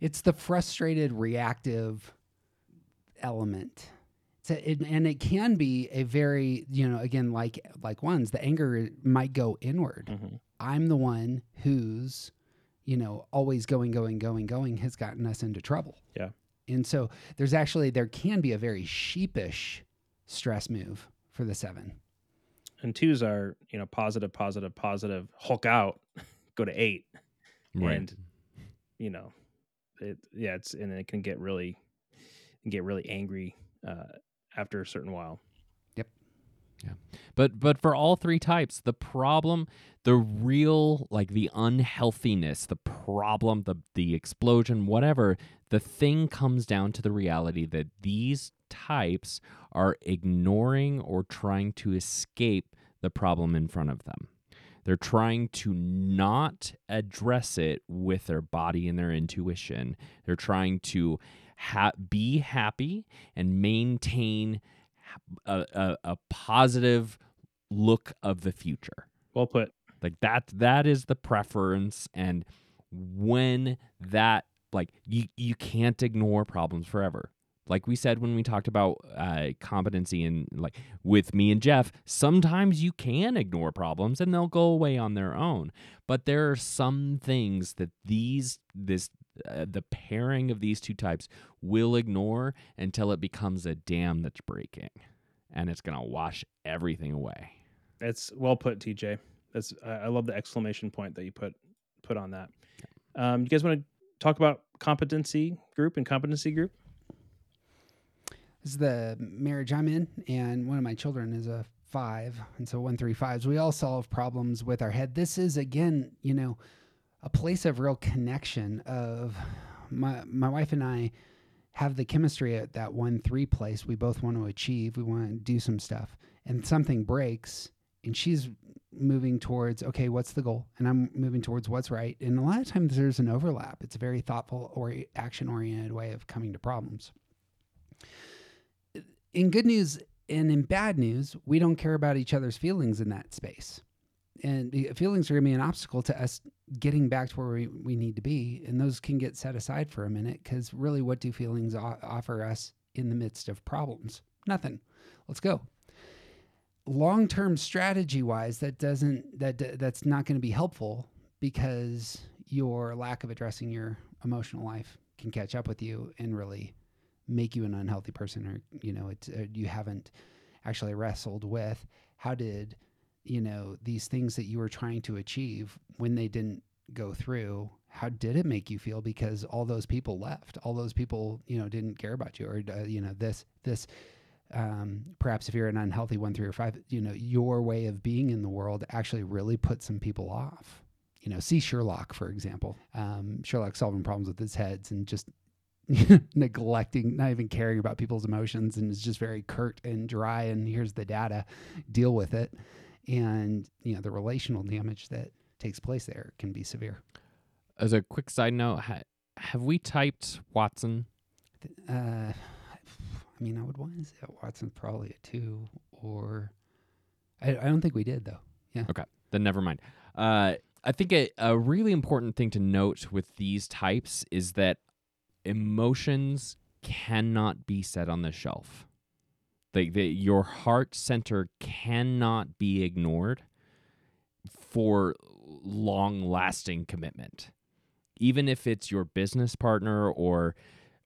It's the frustrated reactive element. It's a, it, and it can be a very, you know, again like like ones, the anger might go inward. Mhm. I'm the one who's, you know, always going, going, going, going has gotten us into trouble. Yeah. And so there's actually, there can be a very sheepish stress move for the seven. and twos are you know positive positive positive hulk out go to eight Right. and you know it yeah it's and it can get really can get really angry uh after a certain while Yep. Yeah. But but for all three types, the problem, the real like the unhealthiness, the problem, the the explosion, whatever, the thing comes down to the reality that these types are ignoring or trying to escape the problem in front of them. They're trying to not address it with their body and their intuition. They're trying to ha- be happy and maintain a, a, a positive look of the future. well put Like that that is the preference and when that like you you can't ignore problems forever. Like we said when we talked about uh, competency and like with me and Jeff, sometimes you can ignore problems and they'll go away on their own. But there are some things that these this uh, the pairing of these two types will ignore until it becomes a dam that's breaking, and it's gonna wash everything away. That's well put, TJ. That's I I love the exclamation point that you put put on that. Um, you guys want to talk about competency group and competency group? This is the marriage I'm in, and one of my children is a five, and so one, three, fives. We all solve problems with our head. This is again, you know, a place of real connection. Of my my wife and I have the chemistry at that one three place. We both want to achieve. We want to do some stuff, and something breaks, and she's moving towards okay, what's the goal, and I'm moving towards what's right. And a lot of times there's an overlap. It's a very thoughtful or action oriented way of coming to problems in good news and in bad news, we don't care about each other's feelings in that space. And feelings are going to be an obstacle to us getting back to where we, we need to be. And those can get set aside for a minute because really, what do feelings o- offer us in the midst of problems? Nothing. Let's go. Long term strategy wise, that doesn't that that's not going to be helpful because your lack of addressing your emotional life can catch up with you and really make you an unhealthy person or you know it's uh, you haven't actually wrestled with how did you know these things that you were trying to achieve when they didn't go through how did it make you feel because all those people left all those people you know didn't care about you or uh, you know this this um, perhaps if you're an unhealthy one three or five you know your way of being in the world actually really put some people off you know see sherlock for example um, sherlock solving problems with his heads and just neglecting, not even caring about people's emotions, and is just very curt and dry. And here's the data, deal with it. And you know the relational damage that takes place there can be severe. As a quick side note, ha- have we typed Watson? Uh, I mean, I would want to say that Watson's probably a two, or I, I don't think we did though. Yeah. Okay, then never mind. Uh, I think a, a really important thing to note with these types is that emotions cannot be set on the shelf. Like your heart center cannot be ignored for long lasting commitment. Even if it's your business partner or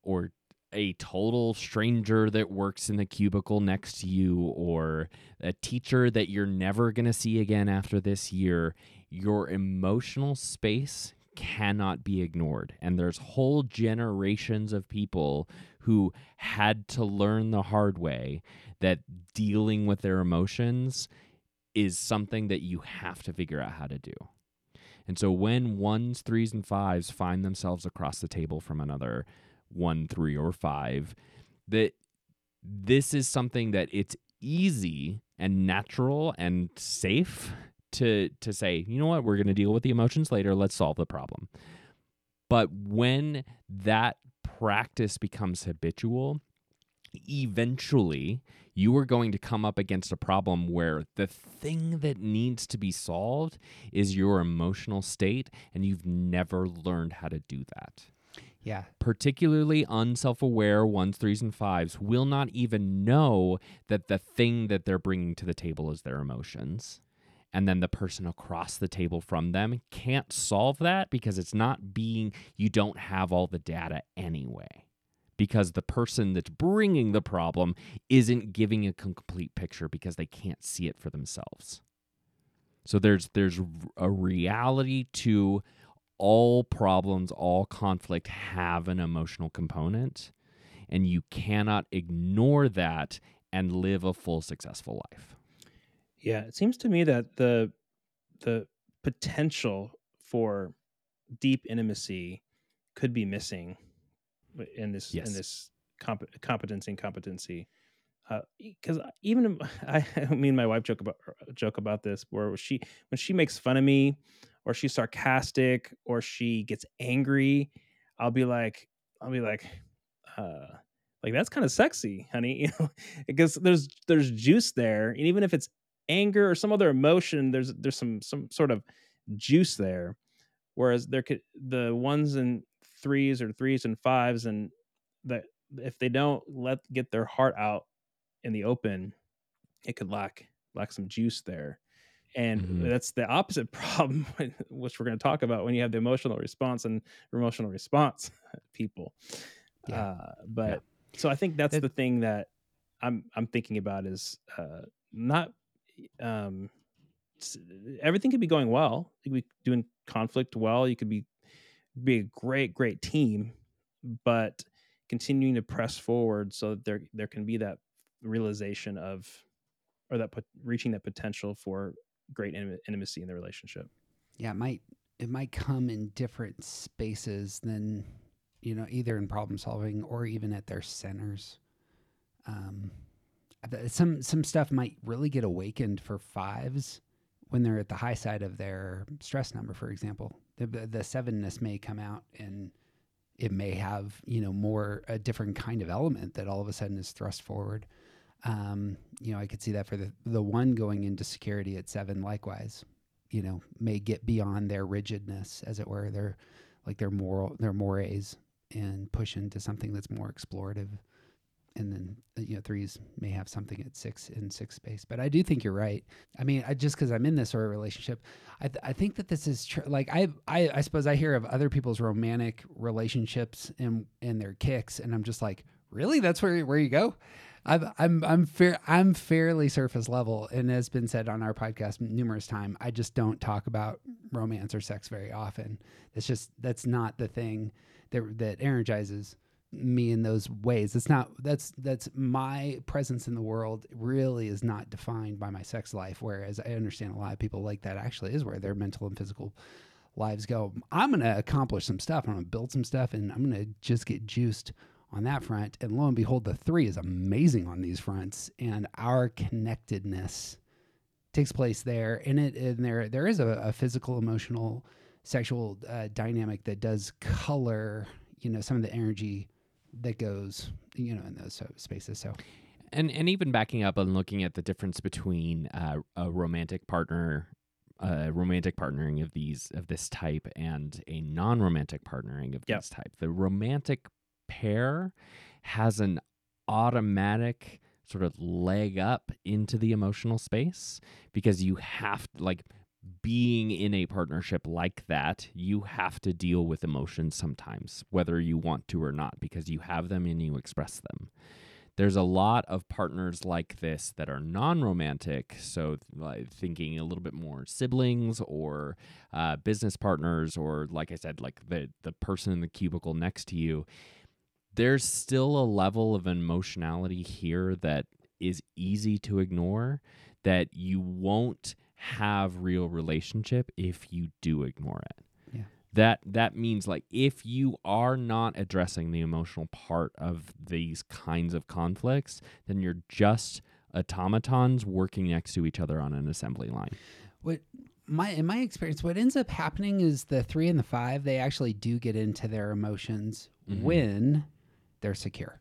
or a total stranger that works in the cubicle next to you or a teacher that you're never going to see again after this year, your emotional space cannot be ignored. And there's whole generations of people who had to learn the hard way that dealing with their emotions is something that you have to figure out how to do. And so when ones, threes, and fives find themselves across the table from another one, three, or five, that this is something that it's easy and natural and safe to to say, you know what, we're going to deal with the emotions later. Let's solve the problem. But when that practice becomes habitual, eventually you are going to come up against a problem where the thing that needs to be solved is your emotional state, and you've never learned how to do that. Yeah. Particularly unself aware ones, threes, and fives will not even know that the thing that they're bringing to the table is their emotions. And then the person across the table from them can't solve that because it's not being, you don't have all the data anyway because the person that's bringing the problem isn't giving a complete picture because they can't see it for themselves. So there's there's a reality to all problems, all conflict have an emotional component and you cannot ignore that and live a full successful life. Yeah, it seems to me that the the potential for deep intimacy could be missing in this Yes. in this comp- competency. Because even I, me and my wife joke about joke about this, where she when she makes fun of me, or she's sarcastic, or she gets angry, I'll be like, I'll be like, uh, like that's kind of sexy, honey, you know, because there's there's juice there, and even if it's anger or some other emotion, there's there's some some sort of juice there. Whereas there could the ones and threes or threes and fives and that if they don't let get their heart out in the open, it could lack lack some juice there. And Mhm. that's the opposite problem, which we're going to talk about when you have the emotional response and emotional response people. Yeah. Uh, but so I think that's It- the thing that I'm I'm thinking about is uh, not um, everything could be going well. You could be doing conflict well. You could be be a great great team, but continuing to press forward so that there there can be that realization of or that pot- reaching that potential for great intimacy in the relationship. yeah, it might it might come in different spaces than you know either in problem solving or even at their centers. Um, some some stuff might really get awakened for fives when they're at the high side of their stress number. For example, the the sevenness may come out and it may have you know more a different kind of element that all of a sudden is thrust forward. Um, you know, I could see that for the the one going into security at seven. Likewise, you know, may get beyond their rigidness, as it were, their like their moral their mores, and push into something that's more explorative. And then uh, you know threes may have something at six in six space, but I do think you're right. I mean, I, just because I'm in this sort of relationship, I, th- I think that this is tr- like I, I I suppose I hear of other people's romantic relationships and and their kicks, and I'm just like, really, that's where where you go. I've, I'm I'm fair I'm fairly surface level, and has been said on our podcast numerous times. I just don't talk about romance or sex very often. It's just that's not the thing that that energizes me in those ways. It's not that's that's my presence in the world really is not defined by my sex life. Whereas I understand a lot of people like that actually is where their mental and physical lives go. I'm gonna accomplish some stuff. I'm gonna build some stuff, and I'm gonna just get juiced on that front. And lo and behold, the three is amazing on these fronts, and our connectedness takes place there. And it and there there is a, a physical, emotional, sexual uh, dynamic that does color, you know, some of the energy that goes, you know, in those spaces. So And and even backing up and looking at the difference between uh, a romantic partner a romantic partnering of these of this type and a non-romantic partnering of Yep. this type. The romantic pair has an automatic sort of leg up into the emotional space because you have like being in a partnership like that, you have to deal with emotions sometimes, whether you want to or not, because you have them and you express them. There's a lot of partners like this that are non romantic. So, like, thinking a little bit more siblings or uh, business partners, or like I said, like the, the person in the cubicle next to you. There's still a level of emotionality here that is easy to ignore that you won't have real relationship if you do ignore it. Yeah. That that means like if you are not addressing the emotional part of these kinds of conflicts, then you're just automatons working next to each other on an assembly line. What my in my experience, what ends up happening is the three and the five they actually do get into their emotions Mhm. when they're secure.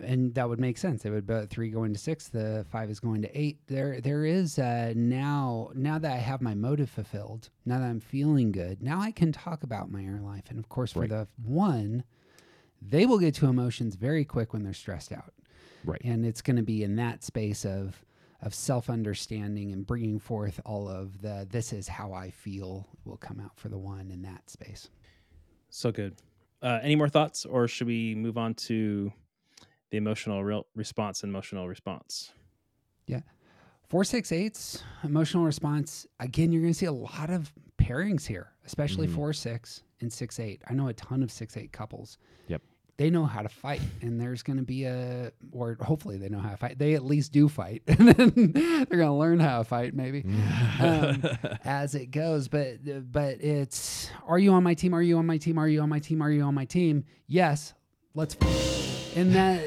Yeah. and that would make sense. It would be three going to six, the five is going to eight. There, there is uh, now. Now that I have my motive fulfilled, now that I'm feeling good, now I can talk about my inner life. And of course, for Right. the one, they will get to emotions very quick when they're stressed out Right. and it's going to be in that space of of self understanding and bringing forth all of the this is how I feel will come out for the one in that space. So good. Uh, any more thoughts, or should we move on to the emotional real response and emotional response? Four six eights emotional response again. You're going to see a lot of pairings here, especially Mhm. four six and six eight. I know a ton of six eight couples. Yep. They know how to fight, and there's going to be a, or hopefully they know how to fight. They at least do fight, and then they're going to learn how to fight, maybe. um, as it goes. But but it's are you on my team? Are you on my team? Are you on my team? Are you on my team? Yes, let's. And that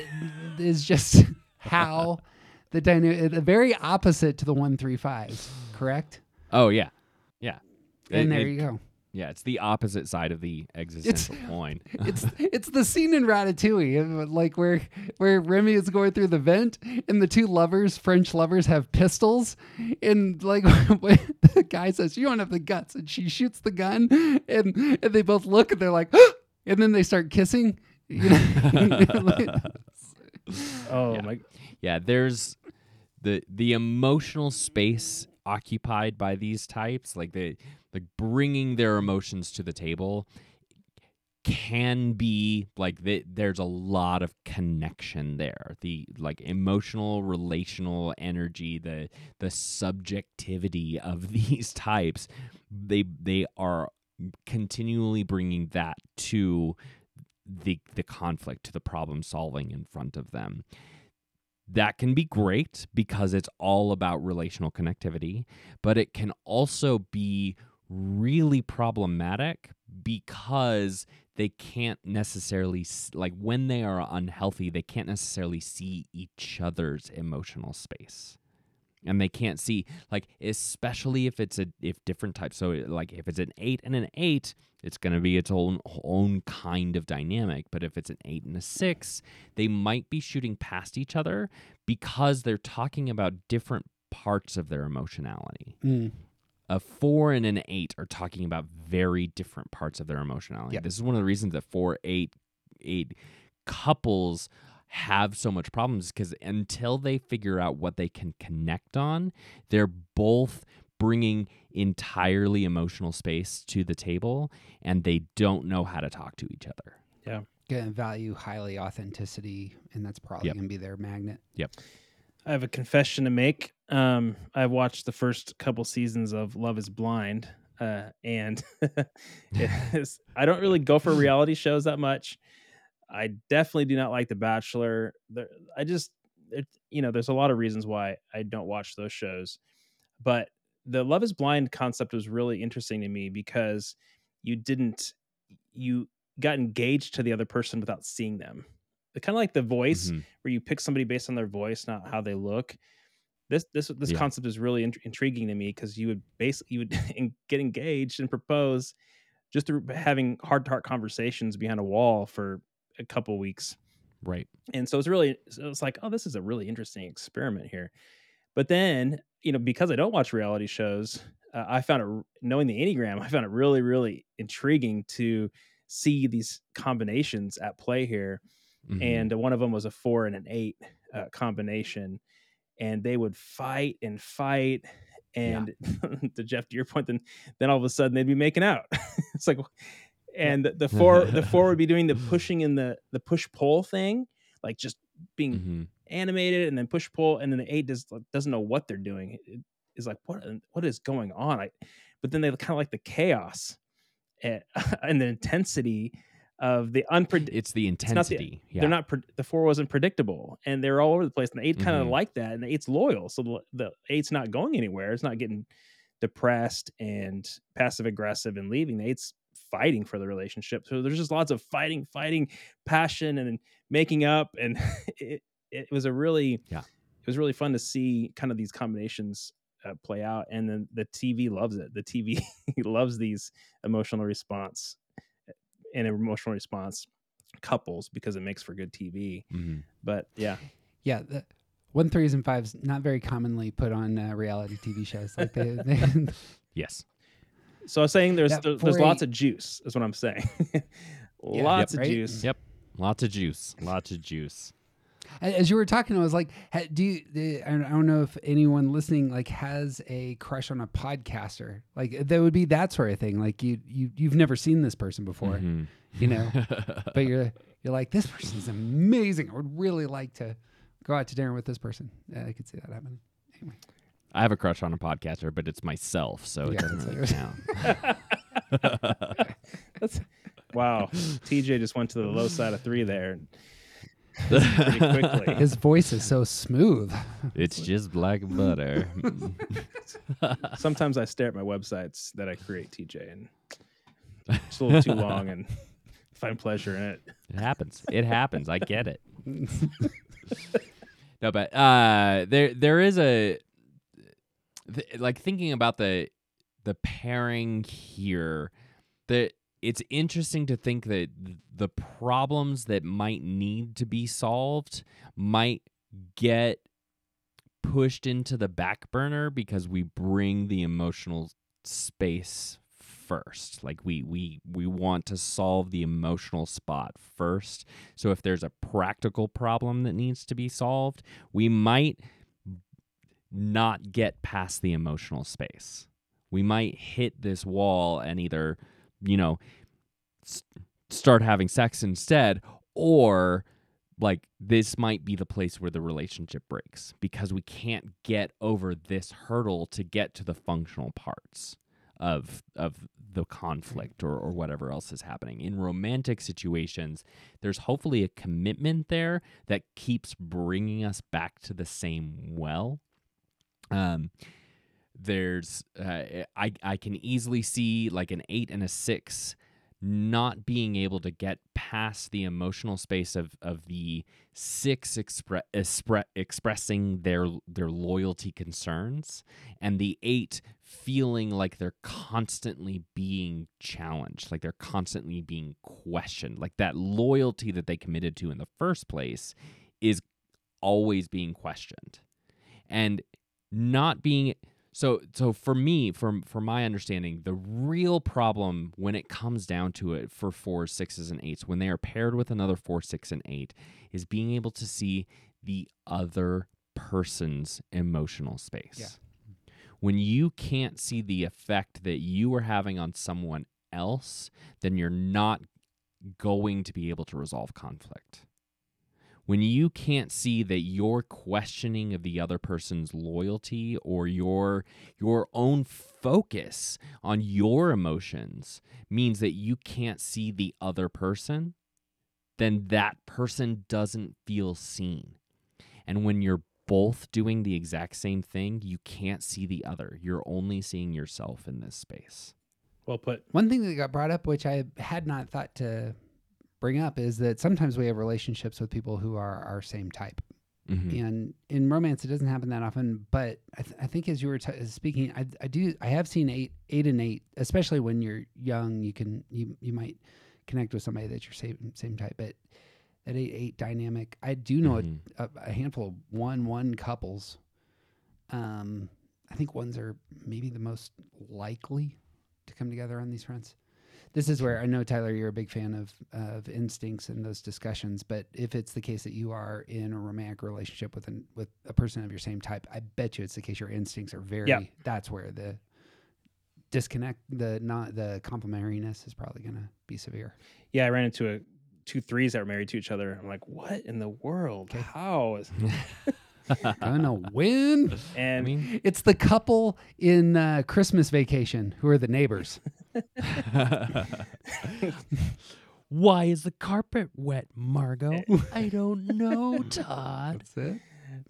is just how the dynamic, the very opposite to the one three five. Correct. oh yeah. Yeah. And It- there it- you go. Yeah, it's the opposite side of the existential coin. It's it's the scene in Ratatouille, uh, like where where Remy is going through the vent, and the two lovers, French lovers, have pistols, and like the guy says, "You don't have the guts," and she shoots the gun, and and they both look, and they're like, and then they start kissing. You know? Oh Yeah. my! yeah there's the the emotional space occupied by these types like the like bringing their emotions to the table can be like the, there's a lot of connection there the like emotional relational energy the the subjectivity of these types they they are continually bringing that to the the conflict to the problem solving in front of them that can be great because it's all about relational connectivity, but it can also be really problematic because they can't necessarily like when they are unhealthy, they can't necessarily see each other's emotional space. And they can't see like especially if it's a if different types. So like if it's an 8 and an 8, it's going to be its own own kind of dynamic, but if it's an 8 and a 6, they might be shooting past each other because they're talking about different parts of their emotionality. Mm, A four and an eight are talking about very different parts of their emotionality. Yep. This is one of the reasons that four, eight, eight couples have so much problems because until they figure out what they can connect on, they're both bringing entirely emotional space to the table and they don't know how to talk to each other. Yeah. Gonna value highly authenticity, and that's probably Yep. gonna be their magnet. Yep. I have a confession to make. Um, I've watched the first couple seasons of Love Is Blind, uh, and it is, I don't really go for reality shows that much. I definitely do not like The Bachelor. There, I just, it, you know, there's a lot of reasons why I don't watch those shows, but the Love Is Blind concept was really interesting to me because you didn't, you got engaged to the other person without seeing them. Kind of like The Voice Mhm. where you pick somebody based on their voice, not how they look. This this this Yeah. concept is really int- intriguing to me because you would basically you would get engaged and propose just through having heart to heart conversations behind a wall for a couple weeks. Right. And so it's really so it's like, oh, this is a really interesting experiment here. But then, you know, because I don't watch reality shows, uh, I found it knowing the Enneagram, I found it really, really intriguing to see these combinations at play here. Mhm. And one of them was a four and an eight uh, combination, and they would fight and fight. And to Jeff, to your point, then then all of a sudden they'd be making out. it's like, and the- the four the four would be doing the pushing in the the push pull thing, like just being Mhm. animated and then push pull and then the eight does doesn't know what they're doing it is like what what is going on i but then they kind of like the chaos and, and the intensity of the unpredictable it's the not the- intensity. yeah. they're not pre- the four wasn't predictable and they're all over the place and the eight kind of like that and the eight's loyal so the, the eight's not going anywhere it's not getting depressed and passive aggressive and leaving the eight's fighting for the relationship so there's just lots of fighting fighting passion and making up and it, it was a really Yeah. it was really fun to see kind of these combinations uh, play out and then the tv loves it the tv loves these emotional response and emotional response couples because it makes for good tv Mhm. but yeah Yeah, the one threes and fives not very commonly put on uh, reality TV shows. Like they, they Yes. So i was saying there's That there- there's lots of juice is what i'm saying Yeah, lots yep, of right? juice Yep. Lots of juice. Lots of juice. As you were talking, I was like, "Do you?" I don't- know if anyone listening like has a crush on a podcaster. Like that would be that sort of thing. Like you, you, you've never seen this person before, Mhm. you know, but you're you're like, this person is amazing. I would really like to go out to dinner with this person. Yeah, I could see that happening. Anyway, I have a crush on a podcaster, but it's myself, so it Yeah, doesn't really what count. That's wow. TJ just went to the low side of three there. Pretty quickly. his voice is so smooth. it's just black butter. Sometimes I stare at my websites that I create, TJ, and it's a little too long and find pleasure in it. It happens. It happens. I get it. no, but uh, there there is a like thinking about the the pairing here. That it's interesting to think that the problems that might need to be solved might get pushed into the back burner because we bring the emotional space first like we we we want to solve the emotional spot first so if there's a practical problem that needs to be solved we might not get past the emotional space. We might hit this wall and either you know start having sex instead or like this might be the place where the relationship breaks because we can't get over this hurdle to get to the functional parts of of the conflict or, or whatever else is happening. In romantic situations there's hopefully a commitment there that keeps bringing us back to the same well um there's uh, I I can easily see like an 8 and a 6 not being able to get past the emotional space of of the 6 expre- expre- expressing their their loyalty concerns and the 8 feeling like they're constantly being challenged like they're constantly being questioned like that loyalty that they committed to in the first place is always being questioned. And not being so so for me from from my understanding the real problem when it comes down to it for fours sixes and eights when they are paired with another four six and eight is being able to see the other person's emotional space Yeah. when you can't see the effect that you are having on someone else then you're not going to be able to resolve conflict when you can't see that your questioning of the other person's loyalty or your your own focus on your emotions means that you can't see the other person then that person doesn't feel seen. And when you're both doing the exact same thing you can't see the other. You're only seeing yourself in this space. Well put. One thing that got brought up, which I had not thought to bring up, is that sometimes we have relationships with people who are our same type. Mhm. and in romance it doesn't happen that often but i, th- I think as you were t- speaking I, I do i have seen eight eight and eight especially when you're young you can you, you might connect with somebody that's your same same type but that eight eight dynamic i do know Mhm. a, a, a handful of one one couples um I think ones are maybe the most likely to come together on these fronts. This is where I know Tyler, you're a big fan of of instincts and those discussions. But if it's the case that you are in a romantic relationship with an with a person of your same type, I bet you it's the case your instincts are very. Yeah. That's where the disconnect, the not the complementariness is probably going to be severe. Yeah, I ran into a two threes that were married to each other. I'm like, what in the world? Okay. How? Is, Gonna win. and I mean, It's the couple in uh, Christmas Vacation who are the neighbors. why is the carpet wet, Margo? I don't know, Todd. That's it.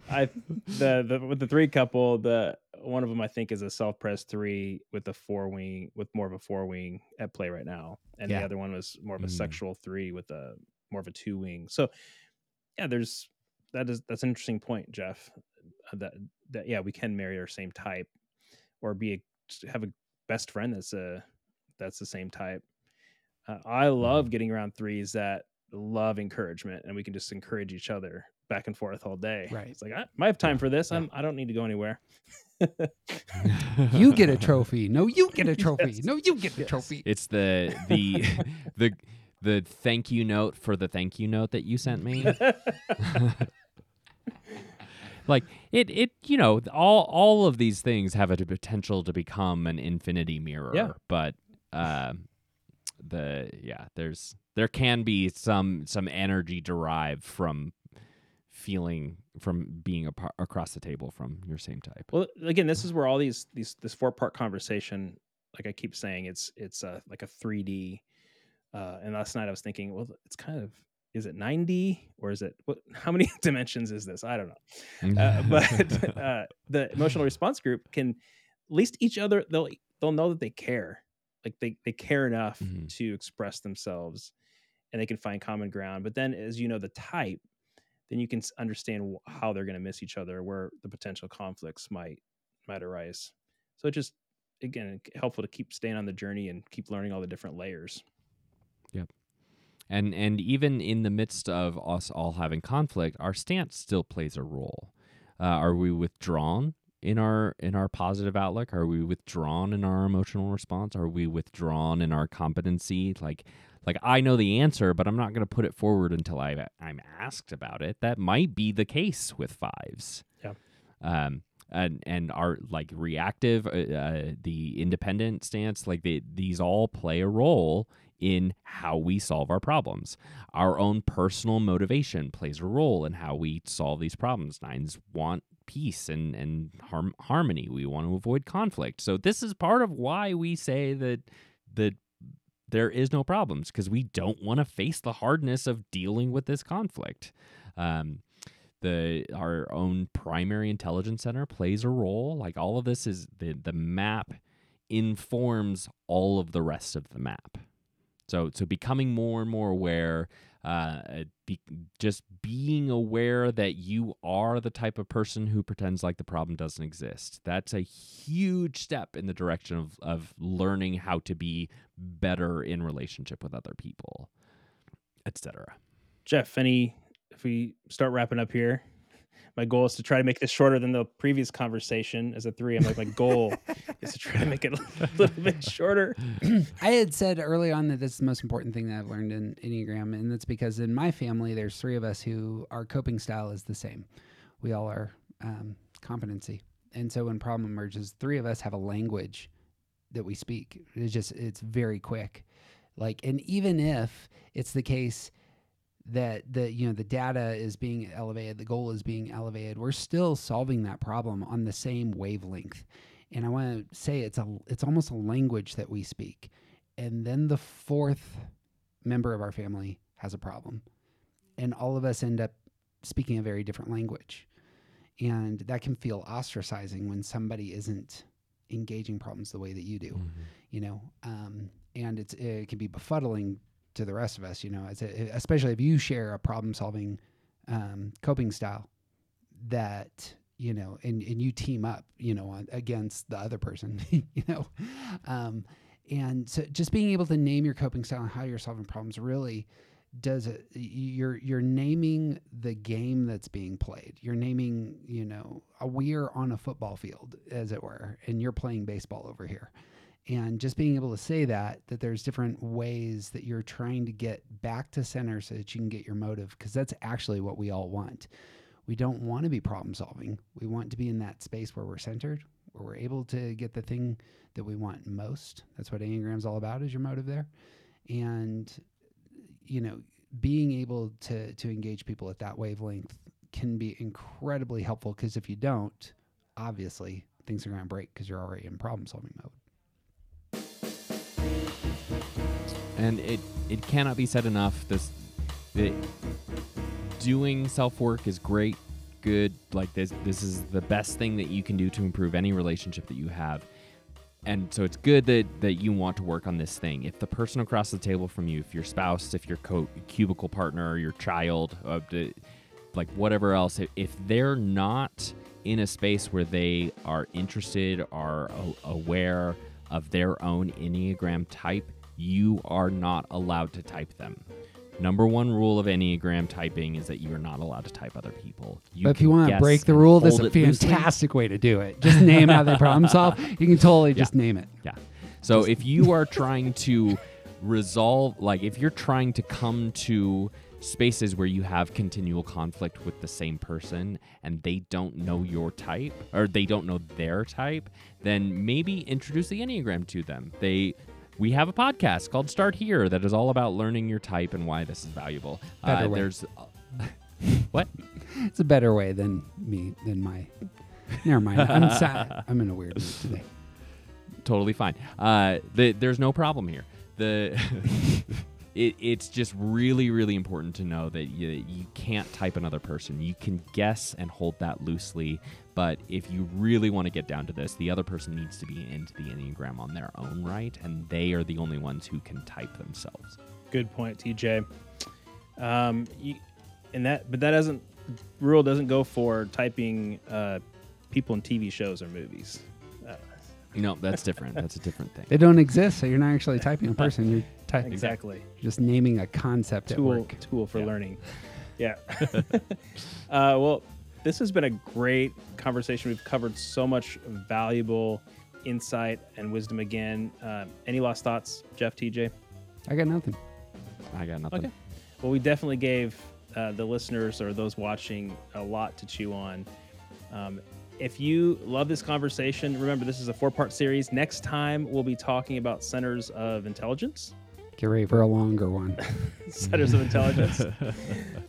I the the with the three couple, the one of them I think is a self pres three with a four wing with more of a four wing at play right now, and Yeah. the other one was more of a Mm. sexual three with a more of a two wing. So yeah, there's that is that's an interesting point, Jeff. uh, That that yeah, we can marry our same type, or be a, have a best friend that's a that's the same type. Uh, I love getting around threes that love encouragement, and we can just encourage each other back and forth all day. Right. It's like I, I have time for this. Yeah. I'm I don't need to go anywhere. You get a trophy. No, you get a trophy. Yes. No, you get the Yes. trophy. It's the the the the thank you note for the thank you note that you sent me. like it it you know all all of these things have a potential to become an infinity mirror. Yeah. But um the yeah there's there can be some some energy derived from feeling from being apar- across the table from your same type. Well, again, this is where all these these this four part conversation, like I keep saying, it's it's uh, like a 3D. Uh, and last night I was thinking, well, it's kind of is it 9D or is it what? How many dimensions is this? I don't know. Uh, but uh, the emotional response group can at least each other they'll they'll know that they care, like they they care enough Mhm. to express themselves, and they can find common ground. But then, as you know, the type, then you can understand wh- how they're going to miss each other, where the potential conflicts might might arise. So just again helpful to keep staying on the journey and keep learning all the different layers. Yep. And and even in the midst of us all having conflict our stance still plays a role uh, are we withdrawn in our in our positive outlook are we withdrawn in our emotional response are we withdrawn in our competency like like i know the answer but i'm not going to put it forward until i i'm asked about it that might be the case with fives Yeah. um and and our like reactive uh, uh, the independent stance like they, these all play a role in how we solve our problems. Our own personal motivation plays a role in how we solve these problems. Nines want peace and and harm, harmony. We want to avoid conflict. So this is part of why we say that that there is no problems because we don't want to face the hardness of dealing with this conflict. Um, the our own primary intelligence center plays a role. Like all of this is the the map informs all of the rest of the map. So so becoming more and more aware, uh, be, just being aware that you are the type of person who pretends like the problem doesn't exist. That's a huge step in the direction of of learning how to be better in relationship with other people, etc. Jeff, any if we start wrapping up here, my goal is to try to make this shorter than the previous conversation as a three. I'm like my goal is to try to make it a little bit shorter. I had said early on that this is the most important thing that I've learned in Enneagram, and that's because in my family, there's three of us who our coping style is the same. We all are um, competency, and so when problem emerges, three of us have a language that we speak. It's just it's very quick, like, and even if it's the case that the you know the data is being elevated, the goal is being elevated, we're still solving that problem on the same wavelength and I want to say it's a it's almost a language that we speak. And then the fourth member of our family has a problem, and all of us end up speaking a very different language, and that can feel ostracizing when somebody isn't engaging problems the way that you do. You know, um, and it's it can be befuddling to the rest of us. You know, a, especially if you share a problem solving um, coping style that you know and and you team up you know on, against the other person you know um and so just being able to name your coping style and how you're solving problems really does it you're you're naming the game that's being played you're naming you know a we're on a football field as it were and you're playing baseball over here and just being able to say that that there's different ways that you're trying to get back to center so that you can get your motive because that's actually what we all want. We don't want to be problem solving. We want to be in that space where we're centered where we're able to get the thing that we want most. That's what enneagram's all about is your motive there. And you know being able to to engage people at that wavelength can be incredibly helpful because if you don't obviously things are going to break because you're already in problem solving mode and it it cannot be said enough. This that doing self work is great good like this this is the best thing that you can do to improve any relationship that you have. And so it's good that that you want to work on this thing. If the person across the table from you if your spouse if your co- cubicle partner your child uh, the, like whatever else if, they're not in a space where they are interested are aware of their own enneagram type you are not allowed to type them. Number one rule of enneagram typing is that you are not allowed to type other people. You but if you can want to break the rule this is a fantastic way to do it. Just name how they problem solve. You can totally just name it. Yeah. So if you are trying to resolve, like if you're trying to come to spaces where you have continual conflict with the same person and they don't know your type or they don't know their type, then maybe introduce the Enneagram to them. They we have a podcast called Start Here that is all about learning your type and why this is valuable. Better Uh, way. there's what? it's a better way than me than my never mind i'm sad i'm in a weird mood today totally fine. Uh, the, there's no problem here. The it, it's just really, really important to know that you, you can't type another person. You can guess and hold that loosely, but if you really want to get down to this, the other person needs to be into the enneagram on their own right, and they are the only ones who can type themselves. Good point, TJ. Um, you, and that, but that doesn't rule doesn't go for typing uh, people in TV shows or movies. Uh, No, that's different. that's a different thing. they don't exist so you're not actually typing a person you're ty- exactly. just naming a concept at Tool work tool for Yeah. learning. Yeah. uh, well, this has been a great conversation. We've covered so much valuable insight and wisdom again. Uh, any last thoughts, Jeff, TJ? i got nothing I got nothing. Okay. Well, we definitely gave uh, the listeners or those watching a lot to chew on. Um, if you love this conversation, remember this is a four part series. Next time, we'll be talking about centers of intelligence. Get ready for a longer one centers of intelligence.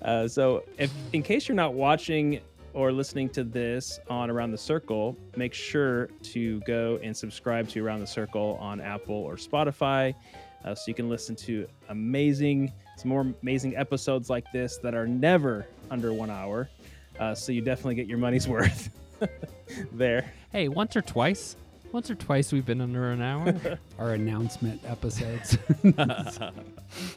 Uh, so, if in case you're not watching or listening to this on Around the Circle, make sure to go and subscribe to Around the Circle on Apple or Spotify, uh, so you can listen to amazing, some more amazing episodes like this that are never under one hour. Uh, so you definitely get your money's worth there. Hey, once or twice, once or twice we've been under an hour. our announcement episodes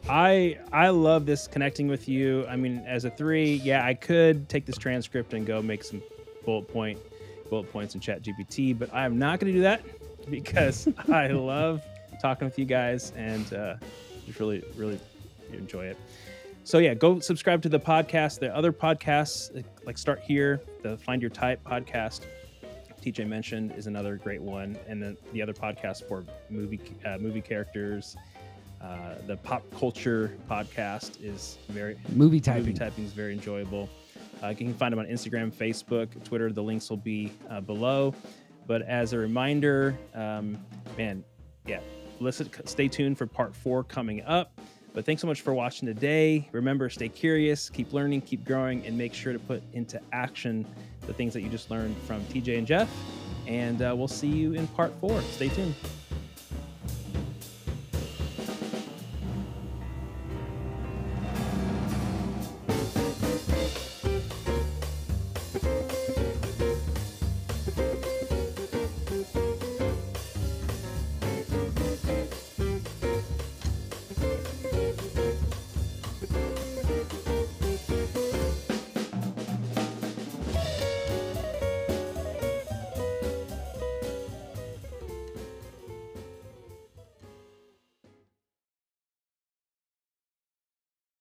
I I love this connecting with you. I mean, as a three, yeah, I could take this transcript and go make some bullet point bullet points in Chat GPT, but I am not going to do that because I love talking with you guys and uh, just really really enjoy it. So yeah, go subscribe to the podcast. The other podcasts like Start Here, the Find Your Type podcast. TJ mentioned is another great one, and then the other podcast for movie uh, movie characters. Uh, the pop culture podcast is very movie typing. movie typing is very enjoyable. Uh, you can find them on Instagram, Facebook, Twitter. The links will be uh, below. But as a reminder, um, man, yeah, listen, stay tuned for part four coming up. But thanks so much for watching today. Remember, stay curious, keep learning, keep growing, and make sure to put into action the things that you just learned from TJ and Jeff. And uh, we'll see you in part four. Stay tuned.